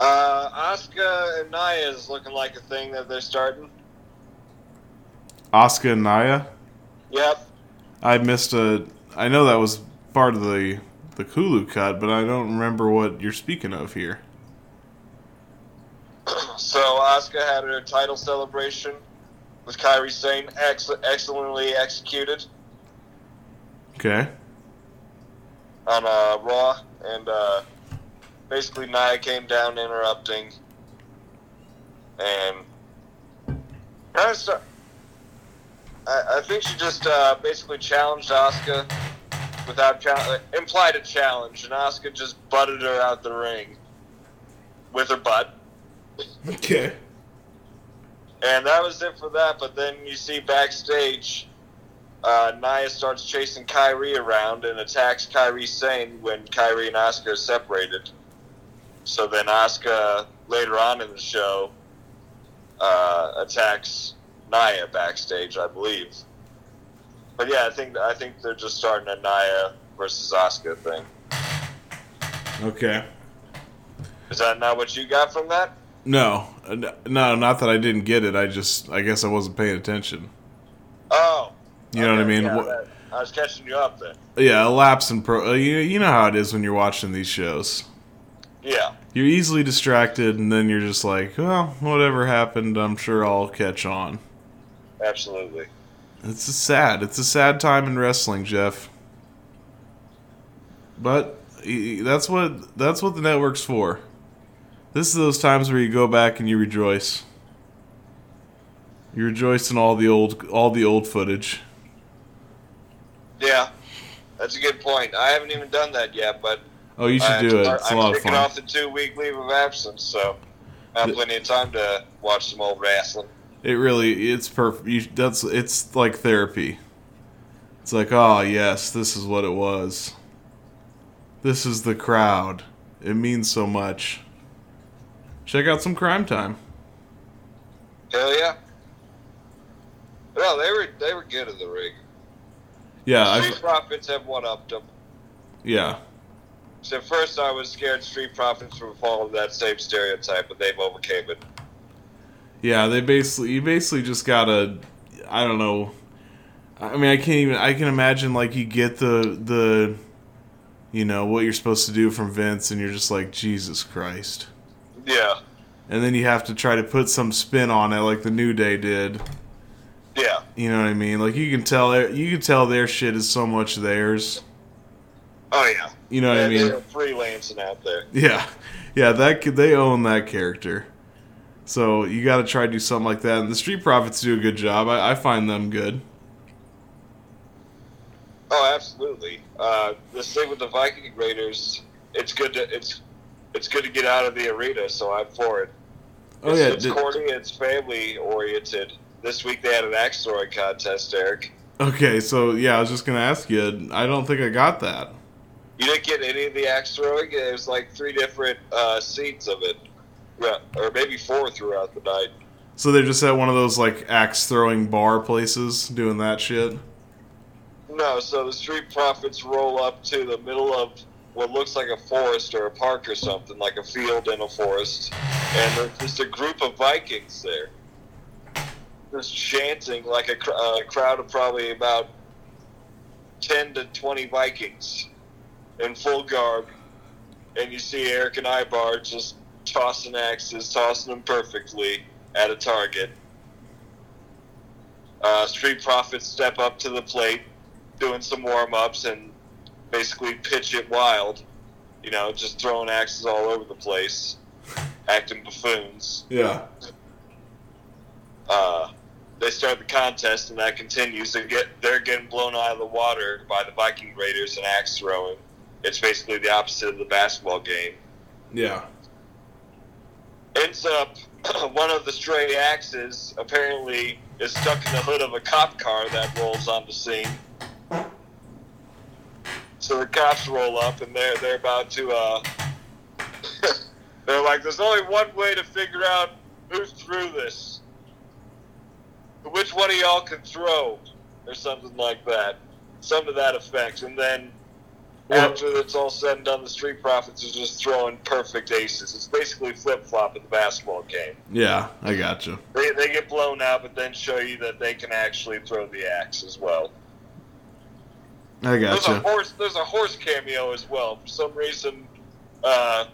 Uh, Asuka and Nia is looking like a thing that they're starting. Asuka and Nia. Yep. I missed a. I know that was part of the the Kulu cut, but I don't remember what you're speaking of here. So Asuka had her title celebration with Kairi Sane, ex- excellently executed Okay. on uh, Raw, and uh, basically Nia came down interrupting, and kind of start. I, I think she just uh, basically challenged Asuka without chal- implied a challenge, and Asuka just butted her out the ring with her butt. Okay. And that was it for that. But then you see backstage, uh, Nia starts chasing Kairi around and attacks Kairi Sane when Kairi and Asuka are separated. So then Asuka later on in the show uh, attacks Nia backstage, I believe. But yeah, I think I think they're just starting a Nia versus Asuka thing. Okay. Is that not what you got from that? No, no, not that I didn't get it. I just, I guess I wasn't paying attention. Oh, You know what I mean? yeah, What- I was catching you up then. Yeah, a lapse in pro. Uh, you, you know how it is when you're watching these shows. Yeah. You're easily distracted, and then you're just like, well, whatever happened, I'm sure I'll catch on. Absolutely. It's a sad. It's a sad time in wrestling, Jeff. But that's what that's what the network's for. This is those times where you go back and you rejoice. You rejoice in all the old all the old footage. Yeah, that's a good point. I haven't even done that yet, but Oh, you should I- do it. It's a I'm lot of fun. off the two week leave of absence, so I have plenty of time to watch some old wrestling. It really it's perfect. You, that's it's like therapy. It's like, oh yes, this is what it was. This is the crowd. It means so much. Check out some Cryme Tyme. Hell yeah! Well, they were they were good at the rig. Yeah, Street I've, Profits have one upped them. yeah. So at first I was scared Street Profits would fall into that same stereotype, but they've overcame it. Yeah, they basically you basically just gotta I don't know. I mean, I can't even I can imagine like you get the the you know what you're supposed to do from Vince, and you're just like Jesus Christ. Yeah. And then you have to try to put some spin on it, like the New Day did. Yeah. You know what I mean? Like you can tell you can tell their shit is so much theirs. Oh yeah. You know what I mean? They're freelancing out there. Yeah, yeah. That they own that character. So you got to try to do something like that. And the Street Profits do a good job. I, I find them good. Oh, absolutely. Uh, the thing with the Viking Raiders, it's good to it's it's good to get out of the arena. So I'm for it. Oh it's, yeah, it's corny. It's family oriented. This week they had an axe throwing contest, Eric. okay. So yeah, I was just gonna ask you. I don't think I got that. You didn't get any of the axe throwing. It was like three different uh, scenes of it, yeah, or maybe four throughout the night. So they're just at one of those like axe throwing bar places doing that shit. No, so the Street Profits roll up to the middle of what looks like a forest or a park or something, like a field in a forest, and there's just a group of Vikings there, just chanting like a, a crowd of probably about ten to twenty Vikings in full garb, and you see Eric and Ivar just tossing axes, tossing them perfectly at a target. Uh, Street Profits step up to the plate, doing some warm ups and basically pitch it wild. You know, just throwing axes all over the place, acting buffoons. Yeah. Uh, they start the contest, and that continues. They get they're getting blown out of the water by the Viking Raiders and axe throwing. It's basically the opposite of the basketball game. Yeah. ends up one of the stray axes apparently is stuck in the hood of a cop car that rolls on the scene. So the cops roll up and they're they're about to uh they're like there's only one way to figure out who threw this. Which one of y'all can throw or something like that. Some to that effect. And then after it's all said and done, the Street Profits are just throwing perfect aces. It's basically flip flop in the basketball game. Yeah, I gotcha. They, they get blown out, but then show you that they can actually throw the axe as well. I There's a horse. There's a horse cameo as well. For some reason, uh,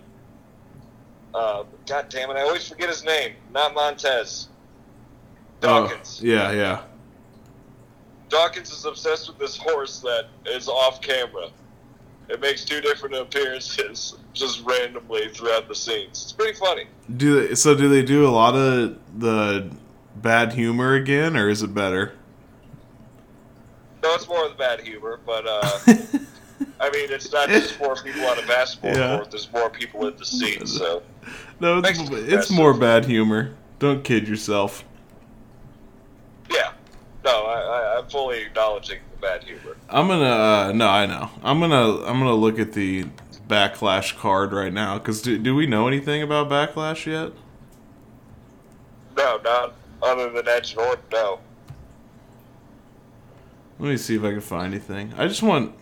uh, God damn it! I always forget his name. Not Montez. Oh, Dawkins. yeah, yeah. Dawkins is obsessed with this horse that is off camera. It makes two different appearances just randomly throughout the scenes. It's pretty funny. Do they, so? Do they do a lot of the bad humor again, or is it better? No, it's more of the bad humor, but uh, I mean, it's not just four people on a basketball Yeah. court. There's more people in the scene, so No, it's, it's more bad humor. Don't kid yourself. yeah. No, I, I, I'm fully acknowledging the bad humor. I'm gonna. Uh, no, I know. I'm gonna. I'm gonna look at the backlash card right now. Cause do, do we know anything about backlash yet? No, not other than Edge and Orton. No. Let me see if I can find anything. I just want.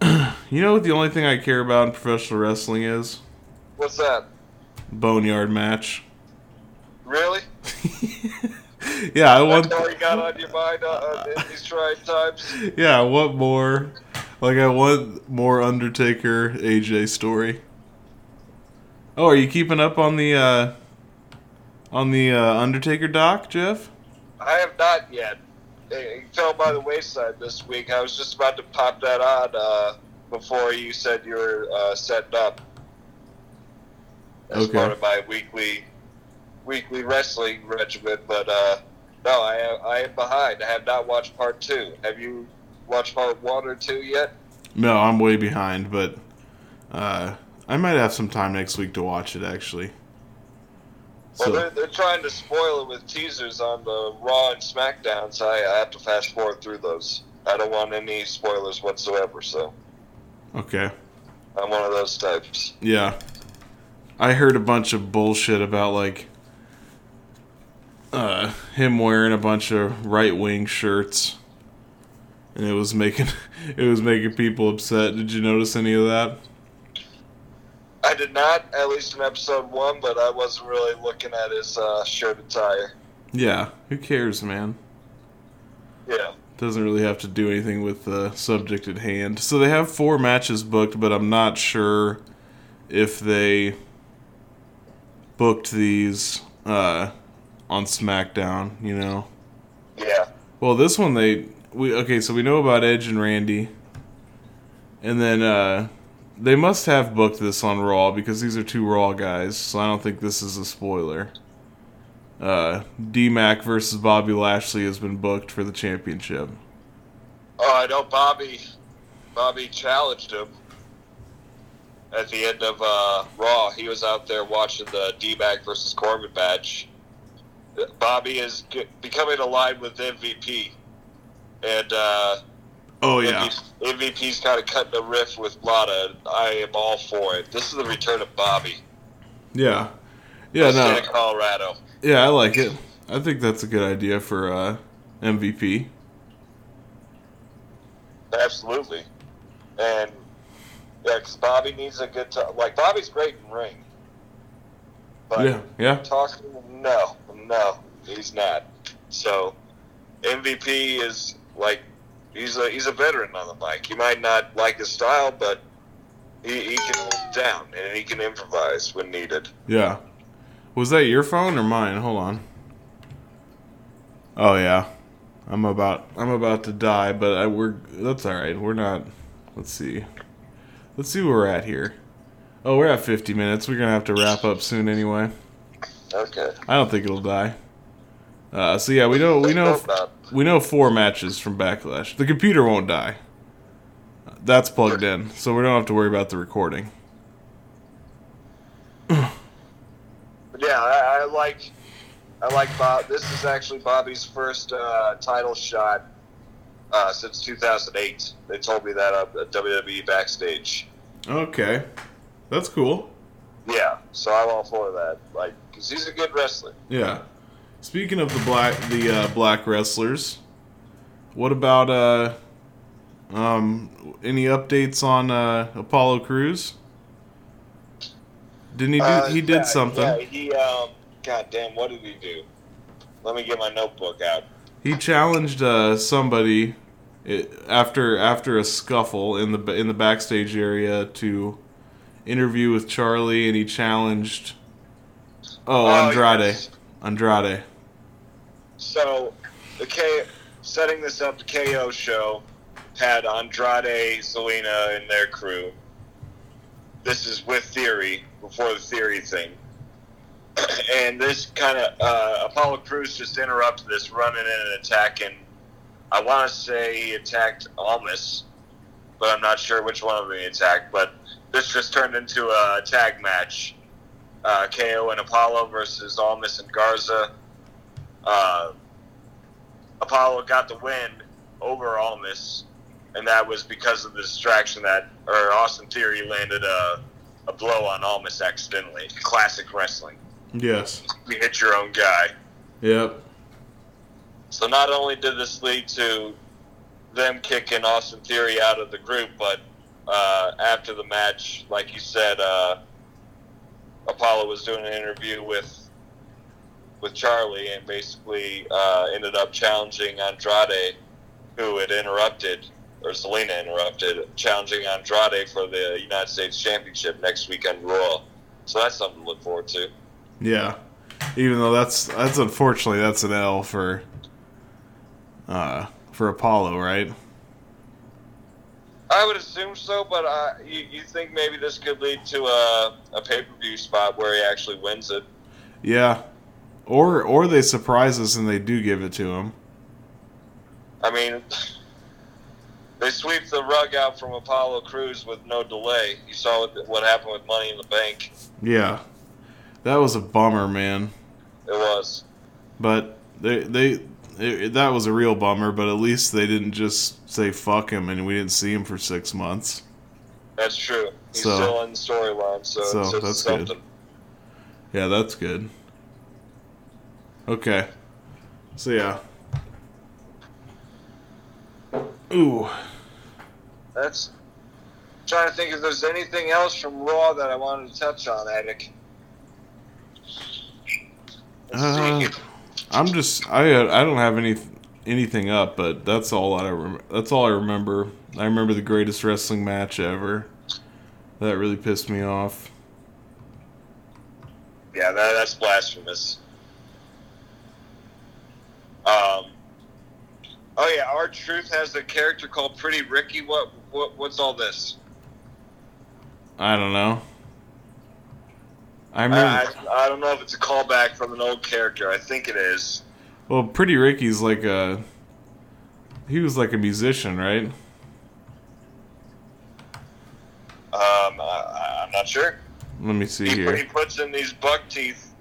you know what the only thing I care about in professional wrestling is? What's that? Boneyard match. Really? Yeah, I want. That's all you got on your mind uh, uh, in these trying times? Yeah, I want more. Like I want more Undertaker AJ story. Oh, are you keeping up on the uh on the uh, Undertaker doc, Jeff? I have not yet. It fell by the wayside this week. I was just about to pop that on uh, before you said you were uh, setting up as Okay. part of my weekly weekly wrestling regimen. But uh, no, I am, I am behind. I have not watched part two. Have you watched part one or two yet? No, I'm way behind, but uh I might have some time next week to watch it actually. Well, So they're, they're trying to spoil it with teasers on the Raw and SmackDown, so I, I have to fast forward through those. I don't want any spoilers whatsoever, so okay. I'm one of those types. Yeah. I heard a bunch of bullshit about like uh him wearing a bunch of right wing shirts. And it was making it was making people upset. Did you notice any of that? Did not, at least in episode one, but I wasn't really looking at his uh, shirt attire. Yeah, who cares, man? Yeah. Doesn't really have to do anything with the subject at hand. So they have four matches booked, but I'm not sure if they booked these uh, on SmackDown. You know. Yeah. Well, this one they we okay. So we know about Edge and Randy, and then uh, they must have booked this on Raw because these are two Raw guys. So I don't think this is a spoiler. Uh, D Mac versus Bobby Lashley has been booked for the championship. Oh, I know Bobby. Bobby challenged him at the end of uh, Raw. He was out there watching the D-Mac versus Corbin match. Bobby is becoming aligned with MVP, and uh, Oh yeah, MVP, MVP's kind of cutting a riff with Lana. I am all for it. This is the return of Bobby. yeah, yeah. No, Colorado. yeah, I like it. I think that's a good idea for uh, MVP. Absolutely. And yeah, because Bobby needs a good time. Like Bobby's great in ring, but Yeah, yeah, talking, no, no, he's not. So MVP is like he's a he's a veteran on the mic. You might not like his style, but he, he can hold down and he can improvise when needed. yeah. Was that your phone or mine? Hold on. Oh yeah, I'm about I'm about to die, but I, we're that's all right. We're not. Let's see. Let's see where we're at here. Oh, we're at 50 minutes. We're gonna have to wrap up soon anyway. Okay. I don't think it'll die. Uh, so yeah, we know we know. We know four matches from Backlash. The computer won't die. That's plugged in, so we don't have to worry about the recording. Yeah, I, I like I like Bob. This is actually Bobby's first uh, title shot uh, since 2008. They told me that up at WWE backstage. Okay, that's cool. Yeah, so I'm all for that. Like, because he's a good wrestler. Yeah. Speaking of the black the uh, black wrestlers, what about uh um any updates on uh Apollo Crews? Didn't he do Uh, he did yeah, something. Yeah, he. Um, God damn, what did he do? Let me get my notebook out. He challenged uh, somebody after after a scuffle in the in the backstage area to interview with Charlie, and he challenged oh, Oh, Andrade yes. Andrade. So, the K, setting this up, the KO show had Andrade, Zelina, and their crew. This is with Theory before the Theory thing, and this kind of uh, Apollo Crews just interrupted this, running in and attacking. I want to say he attacked Almas, but I'm not sure which one of them he attacked. But this just turned into a tag match. Uh, KO and Apollo versus Almas and Garza uh, Apollo got the win over Almas, and that was because of the distraction that, or Austin Theory landed a, a blow on Almas accidentally. Classic wrestling. Yes. You hit your own guy. Yep. So not only did this lead to them kicking Austin Theory out of the group, but uh, after the match, like you said, uh, Apollo was doing an interview with with Charlie and basically uh, ended up challenging Andrade, who had interrupted, or Zelina interrupted, challenging Andrade for the United States Championship next weekend Raw. So that's something to look forward to. Yeah. Even though that's that's unfortunately that's an L for uh for Apollo, right? I would assume so, but uh, you, you think maybe this could lead to a, a pay per view spot where he actually wins it? Yeah. Or or they surprise us and they do give it to him. I mean, they sweep the rug out from Apollo Crews with no delay. You saw what, what happened with Money in the Bank. Yeah. That was a bummer, man. It was. But they they it, that was a real bummer, but at least they didn't just say fuck him and we didn't see him for 6 months. That's true. He's So- still in the storyline, so, so that's something. good. Yeah, that's good. Okay. So yeah. Ooh. That's trying to think if there's anything else from Raw that I wanted to touch on, Attic. Uh. I'm just I I don't have any anything up, but that's all I rem- that's all I remember. I remember the greatest wrestling match ever. That really pissed me off. Yeah, that, that's blasphemous. Um. Oh yeah, R-Truth has a character called Pretty Ricky. What what what's all this? I don't know. I I, remember. I, I don't know if it's a callback from an old character. I think it is. well, Pretty Ricky's like a. He was like a musician, right? Um, I, I'm not sure. Let me see He, here. he puts in these buck teeth,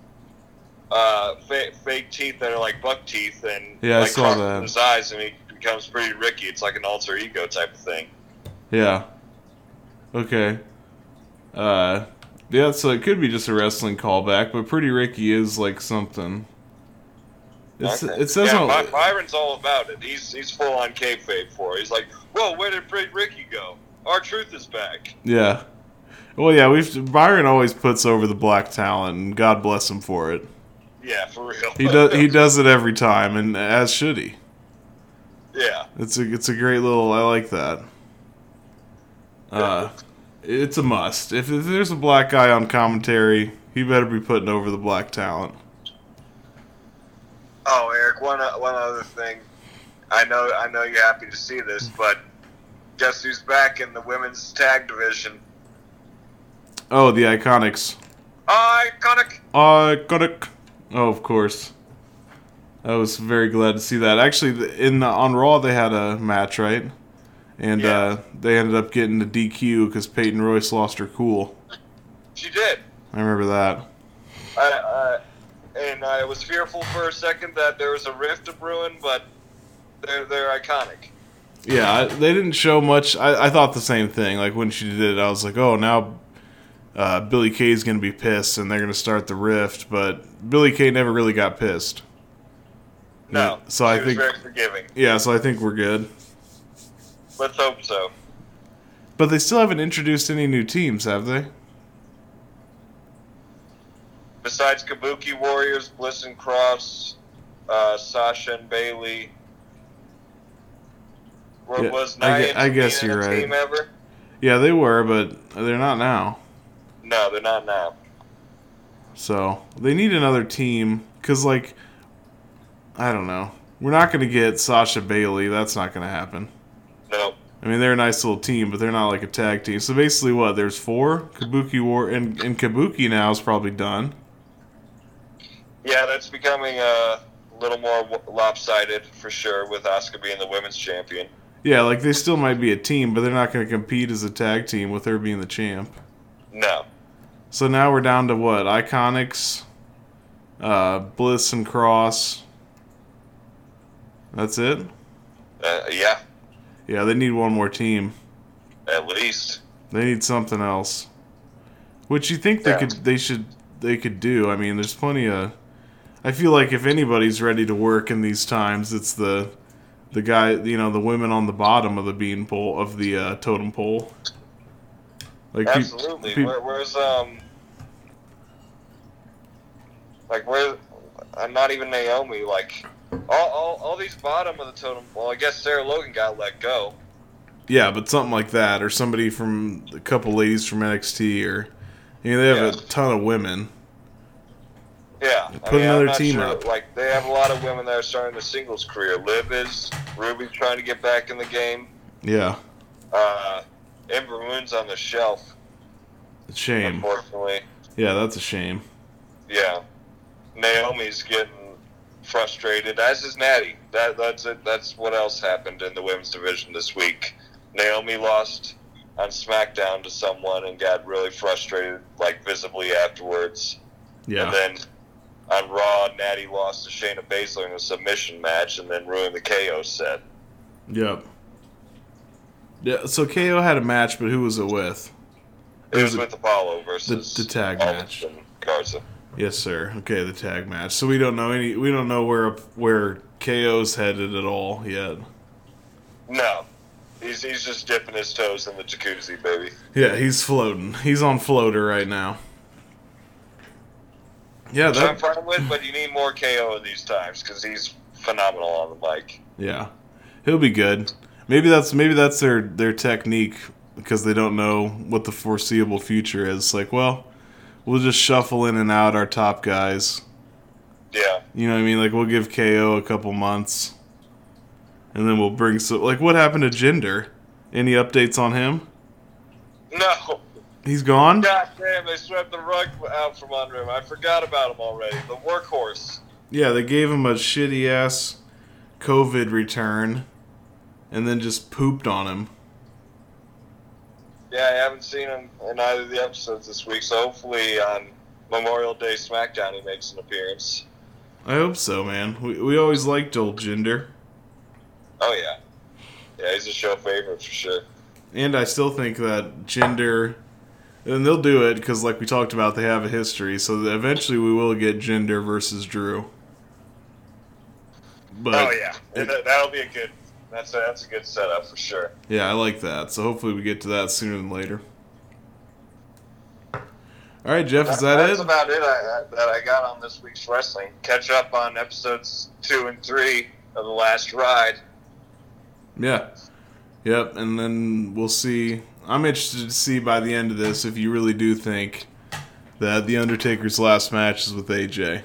uh, fake, fake teeth that are like buck teeth, and Yeah, I like saw that. his eyes, and he becomes pretty Ricky. It's like an alter ego type of thing. Yeah. Okay. Uh, yeah. So it could be just a wrestling callback, but Pretty Ricky is like something. It's, Okay. It says yeah, on. Byron's all about it. He's he's full on kayfabe for it. He's like, "Whoa, where did Pretty Ricky go? R-Truth is back." Yeah. Well, yeah. We've Byron always puts over the black talent, and God bless him for it. Yeah, for real. He does. He does it every time, and as should he. yeah, It's a it's a great little. I like that. Uh, it's a must. If, if there's a black guy on commentary, he better be putting over the black talent. Oh, Eric, one o- one other thing. I know I know you're happy to see this, but guess who's back in the women's tag division? Oh, the Iconics. Iconic. Iconic. Oh, of course. I was very glad to see that. Actually, in the, on Raw they had a match, right? And Yeah. uh, they ended up getting the DQ because Peyton Royce lost her cool. She did. I remember that. I, I, and I was fearful for a second that there was a rift to brewing, but they're they're iconic. Yeah, I, they didn't show much. I, I thought the same thing. Like when she did it, I was like, oh, now uh, Billy Kay's gonna be pissed, and they're gonna start the rift. But Billy Kay never really got pissed. No, So I think- very forgiving. Yeah, so I think we're good. Let's hope so. But they still haven't introduced any new teams, have they? Besides Kabuki Warriors, Bliss and Cross, uh, Sasha and Bayley. What Yeah, was I Nia gue- and I guess you're right. Team ever? Yeah, they were, but they're not now. No, they're not now. So they need another team because, like, I don't know. We're not going to get Sasha Bayley. That's not going to happen. No. I mean, they're a nice little team, but they're not like a tag team. So basically, what? There's four Kabuki War, and, and Kabuki now is probably done. Yeah, that's becoming a little more lopsided for sure with Asuka being the women's champion. Yeah, like they still might be a team, but they're not going to compete as a tag team with her being the champ. No. So now we're down to what? Iconics, uh, Bliss and Cross. That's it. Uh, yeah, Yeah, they need one more team. at least. They need something else. Which you think they Yeah. could they should they could do. I mean, there's plenty of I feel like if anybody's ready to work in these times, it's the the guy, you know, the women on the bottom of the bean pole of the uh, totem pole. Like Absolutely. peop- Where, where's um, like where? I'm not even Naomi. Like all, all, all these bottom of the totem. Well, I guess Sarah Logan got let go. yeah, but something like that, or somebody from a couple ladies from NXT, or you know, they have a ton of women. Yeah. Put I'm another not team sure. up. Like they have a lot of women that are starting the singles career. Liv is. Ruby's trying to get back in the game. Yeah, Uh, Ember Moon's on the shelf. shame. Unfortunately. Yeah, that's a shame. Yeah. Naomi's getting frustrated, as is Natty. That that's it. That's what else happened in the women's division this week. Naomi lost on SmackDown to someone and got really frustrated, like visibly afterwards. Yeah. And then on Raw, Natty lost to Shayna Baszler in a submission match, and then ruined the KO set. Yep. Yeah, so KO had a match, but who was it with? It was a- with Apollo versus the tag Aldis match. and Garza. Yes, sir. Okay, the tag match. So we don't know any. We don't know where where KO's headed at all yet. No, He's he's just dipping his toes in the jacuzzi, baby. Yeah, he's floating. He's on floater right now. Yeah, Which I'm fine with, but you need more KO in these times because he's phenomenal on the mic. Yeah, he'll be good. Maybe that's maybe that's their their technique because they don't know what the foreseeable future is. Like, well, we'll just shuffle in and out our top guys. Yeah. You know what I mean? Like, we'll give KO a couple months, and then we'll bring some. Like, what happened to Jinder? Any updates on him? No. He's gone. God damn, they swept the rug out from under him. I forgot about him already. The workhorse. Yeah, they gave him a shitty ass COVID return, and then just pooped on him. Yeah, I haven't seen him in either of the episodes this week, so hopefully on Memorial Day SmackDown he makes an appearance. I hope so, man. We we always liked old Jinder. Oh, yeah. Yeah, he's a show favorite for sure. And I still think that Jinder, and they'll do it because, like we talked about, they have a history. So eventually we will get Jinder versus Drew. But oh, yeah. That- that'll be a good. That's a, that's a good setup for sure. yeah, I like that. So hopefully we get to that sooner than later. All right, Jeff, is that That's it? about it I, that I got on this week's wrestling. Catch up on episodes two and three of The Last Ride. Yeah. Yep, and then we'll see. I'm interested to see by the end of this if you really do think that The Undertaker's last match is with AJ.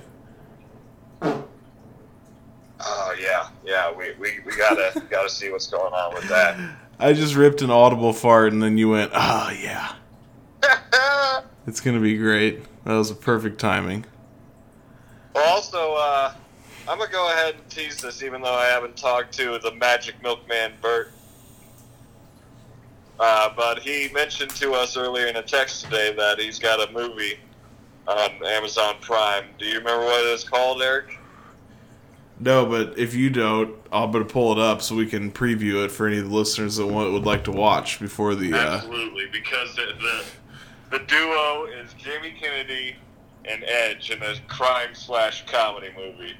Yeah. We, we, we gotta gotta see what's going on with that. I just ripped an audible fart and then you went, oh, yeah. It's to be great. That was a perfect timing. Well, also, uh, I'm gonna go ahead and tease this, even though I haven't talked to the Magic Milkman Bert. Uh, but he mentioned to us earlier in a text today that he's got a movie on Amazon Prime. Do you remember what it is called, Eric? No, but if you don't, I'm to pull it up so we can preview it for any of the listeners that want, would like to watch before the. Uh, Absolutely, because the, the the duo is Jamie Kennedy and Edge in a crime slash comedy movie.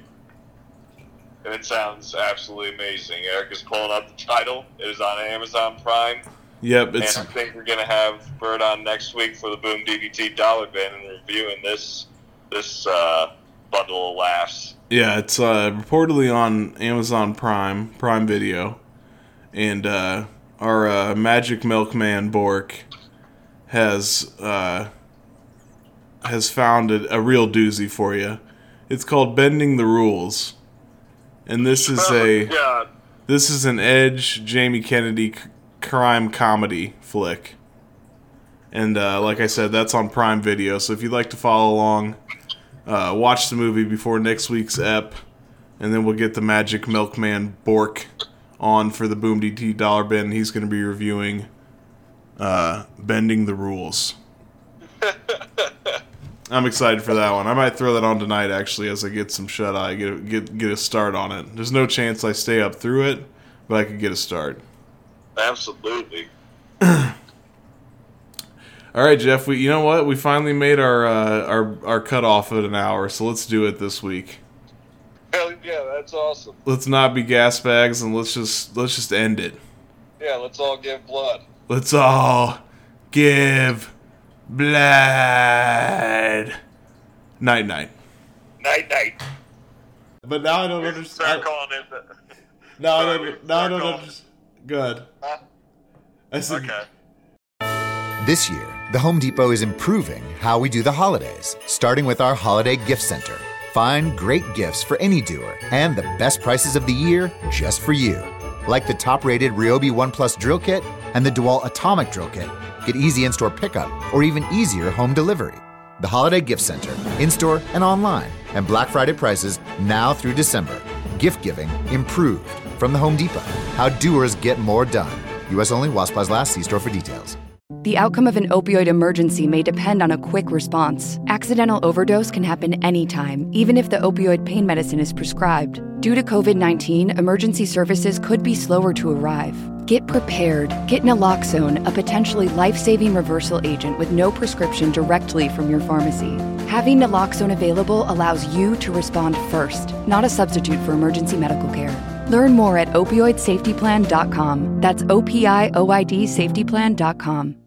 And it sounds absolutely amazing. Eric is pulling up the title. It is on Amazon Prime. yep, it's and I think we're gonna have Bird on next week for the Boom DVT Dollar Bin and reviewing this this uh, bundle of laughs. Yeah, it's uh, reportedly on Amazon Prime, Prime Video, and uh, our uh, Magic Milkman Bork has uh, has found a, a real doozy for you. It's called Bending the Rules, and this is a God. this is an Edge Jamie Kennedy c- crime comedy flick. And uh, like I said, that's on Prime Video. So if you'd like to follow along, uh, watch the movie before next week's ep, and then we'll get the Magic Milkman Bork on for the Boom DT Dollar Bin. He's going to be reviewing uh, Bending the Rules. I'm excited for that one. I might throw that on tonight, actually, as I get some shut eye, get get get a start on it. There's no chance I stay up through it, but I could get a start. Absolutely. All right, Jeff. We, you know what? We finally made our uh, our our cutoff at an hour, so let's do it this week. Hell yeah, that's awesome. Let's not be gas bags, and let's just let's just end it. Yeah, let's all give blood. Let's all give blood. Night, night. Night night. But now I don't Start understand. calling it. The, Now I don't. Now I don't calling- understand. Good. Huh? I said. Okay. This year, the Home Depot is improving how we do the holidays, starting with our Holiday Gift Center. Find great gifts for any doer and the best prices of the year just for you. Like the top rated Ryobi One Plus drill kit and the DeWalt Atomic drill kit. Get easy in store pickup or even easier home delivery. The Holiday Gift Center, in store and online, and Black Friday prices now through December. Gift giving improved from the Home Depot. How doers get more done. U.S. only supplies last. See store for details. The outcome of an opioid emergency may depend on a quick response. Accidental overdose can happen anytime, even if the opioid pain medicine is prescribed. Due to COVID 19, emergency services could be slower to arrive. Get prepared. Get naloxone, a potentially life saving reversal agent with no prescription directly from your pharmacy. Having naloxone available allows you to respond first, not a substitute for emergency medical care. Learn more at opioidsafetyplan.com. That's O P I O I D safetyplan.com.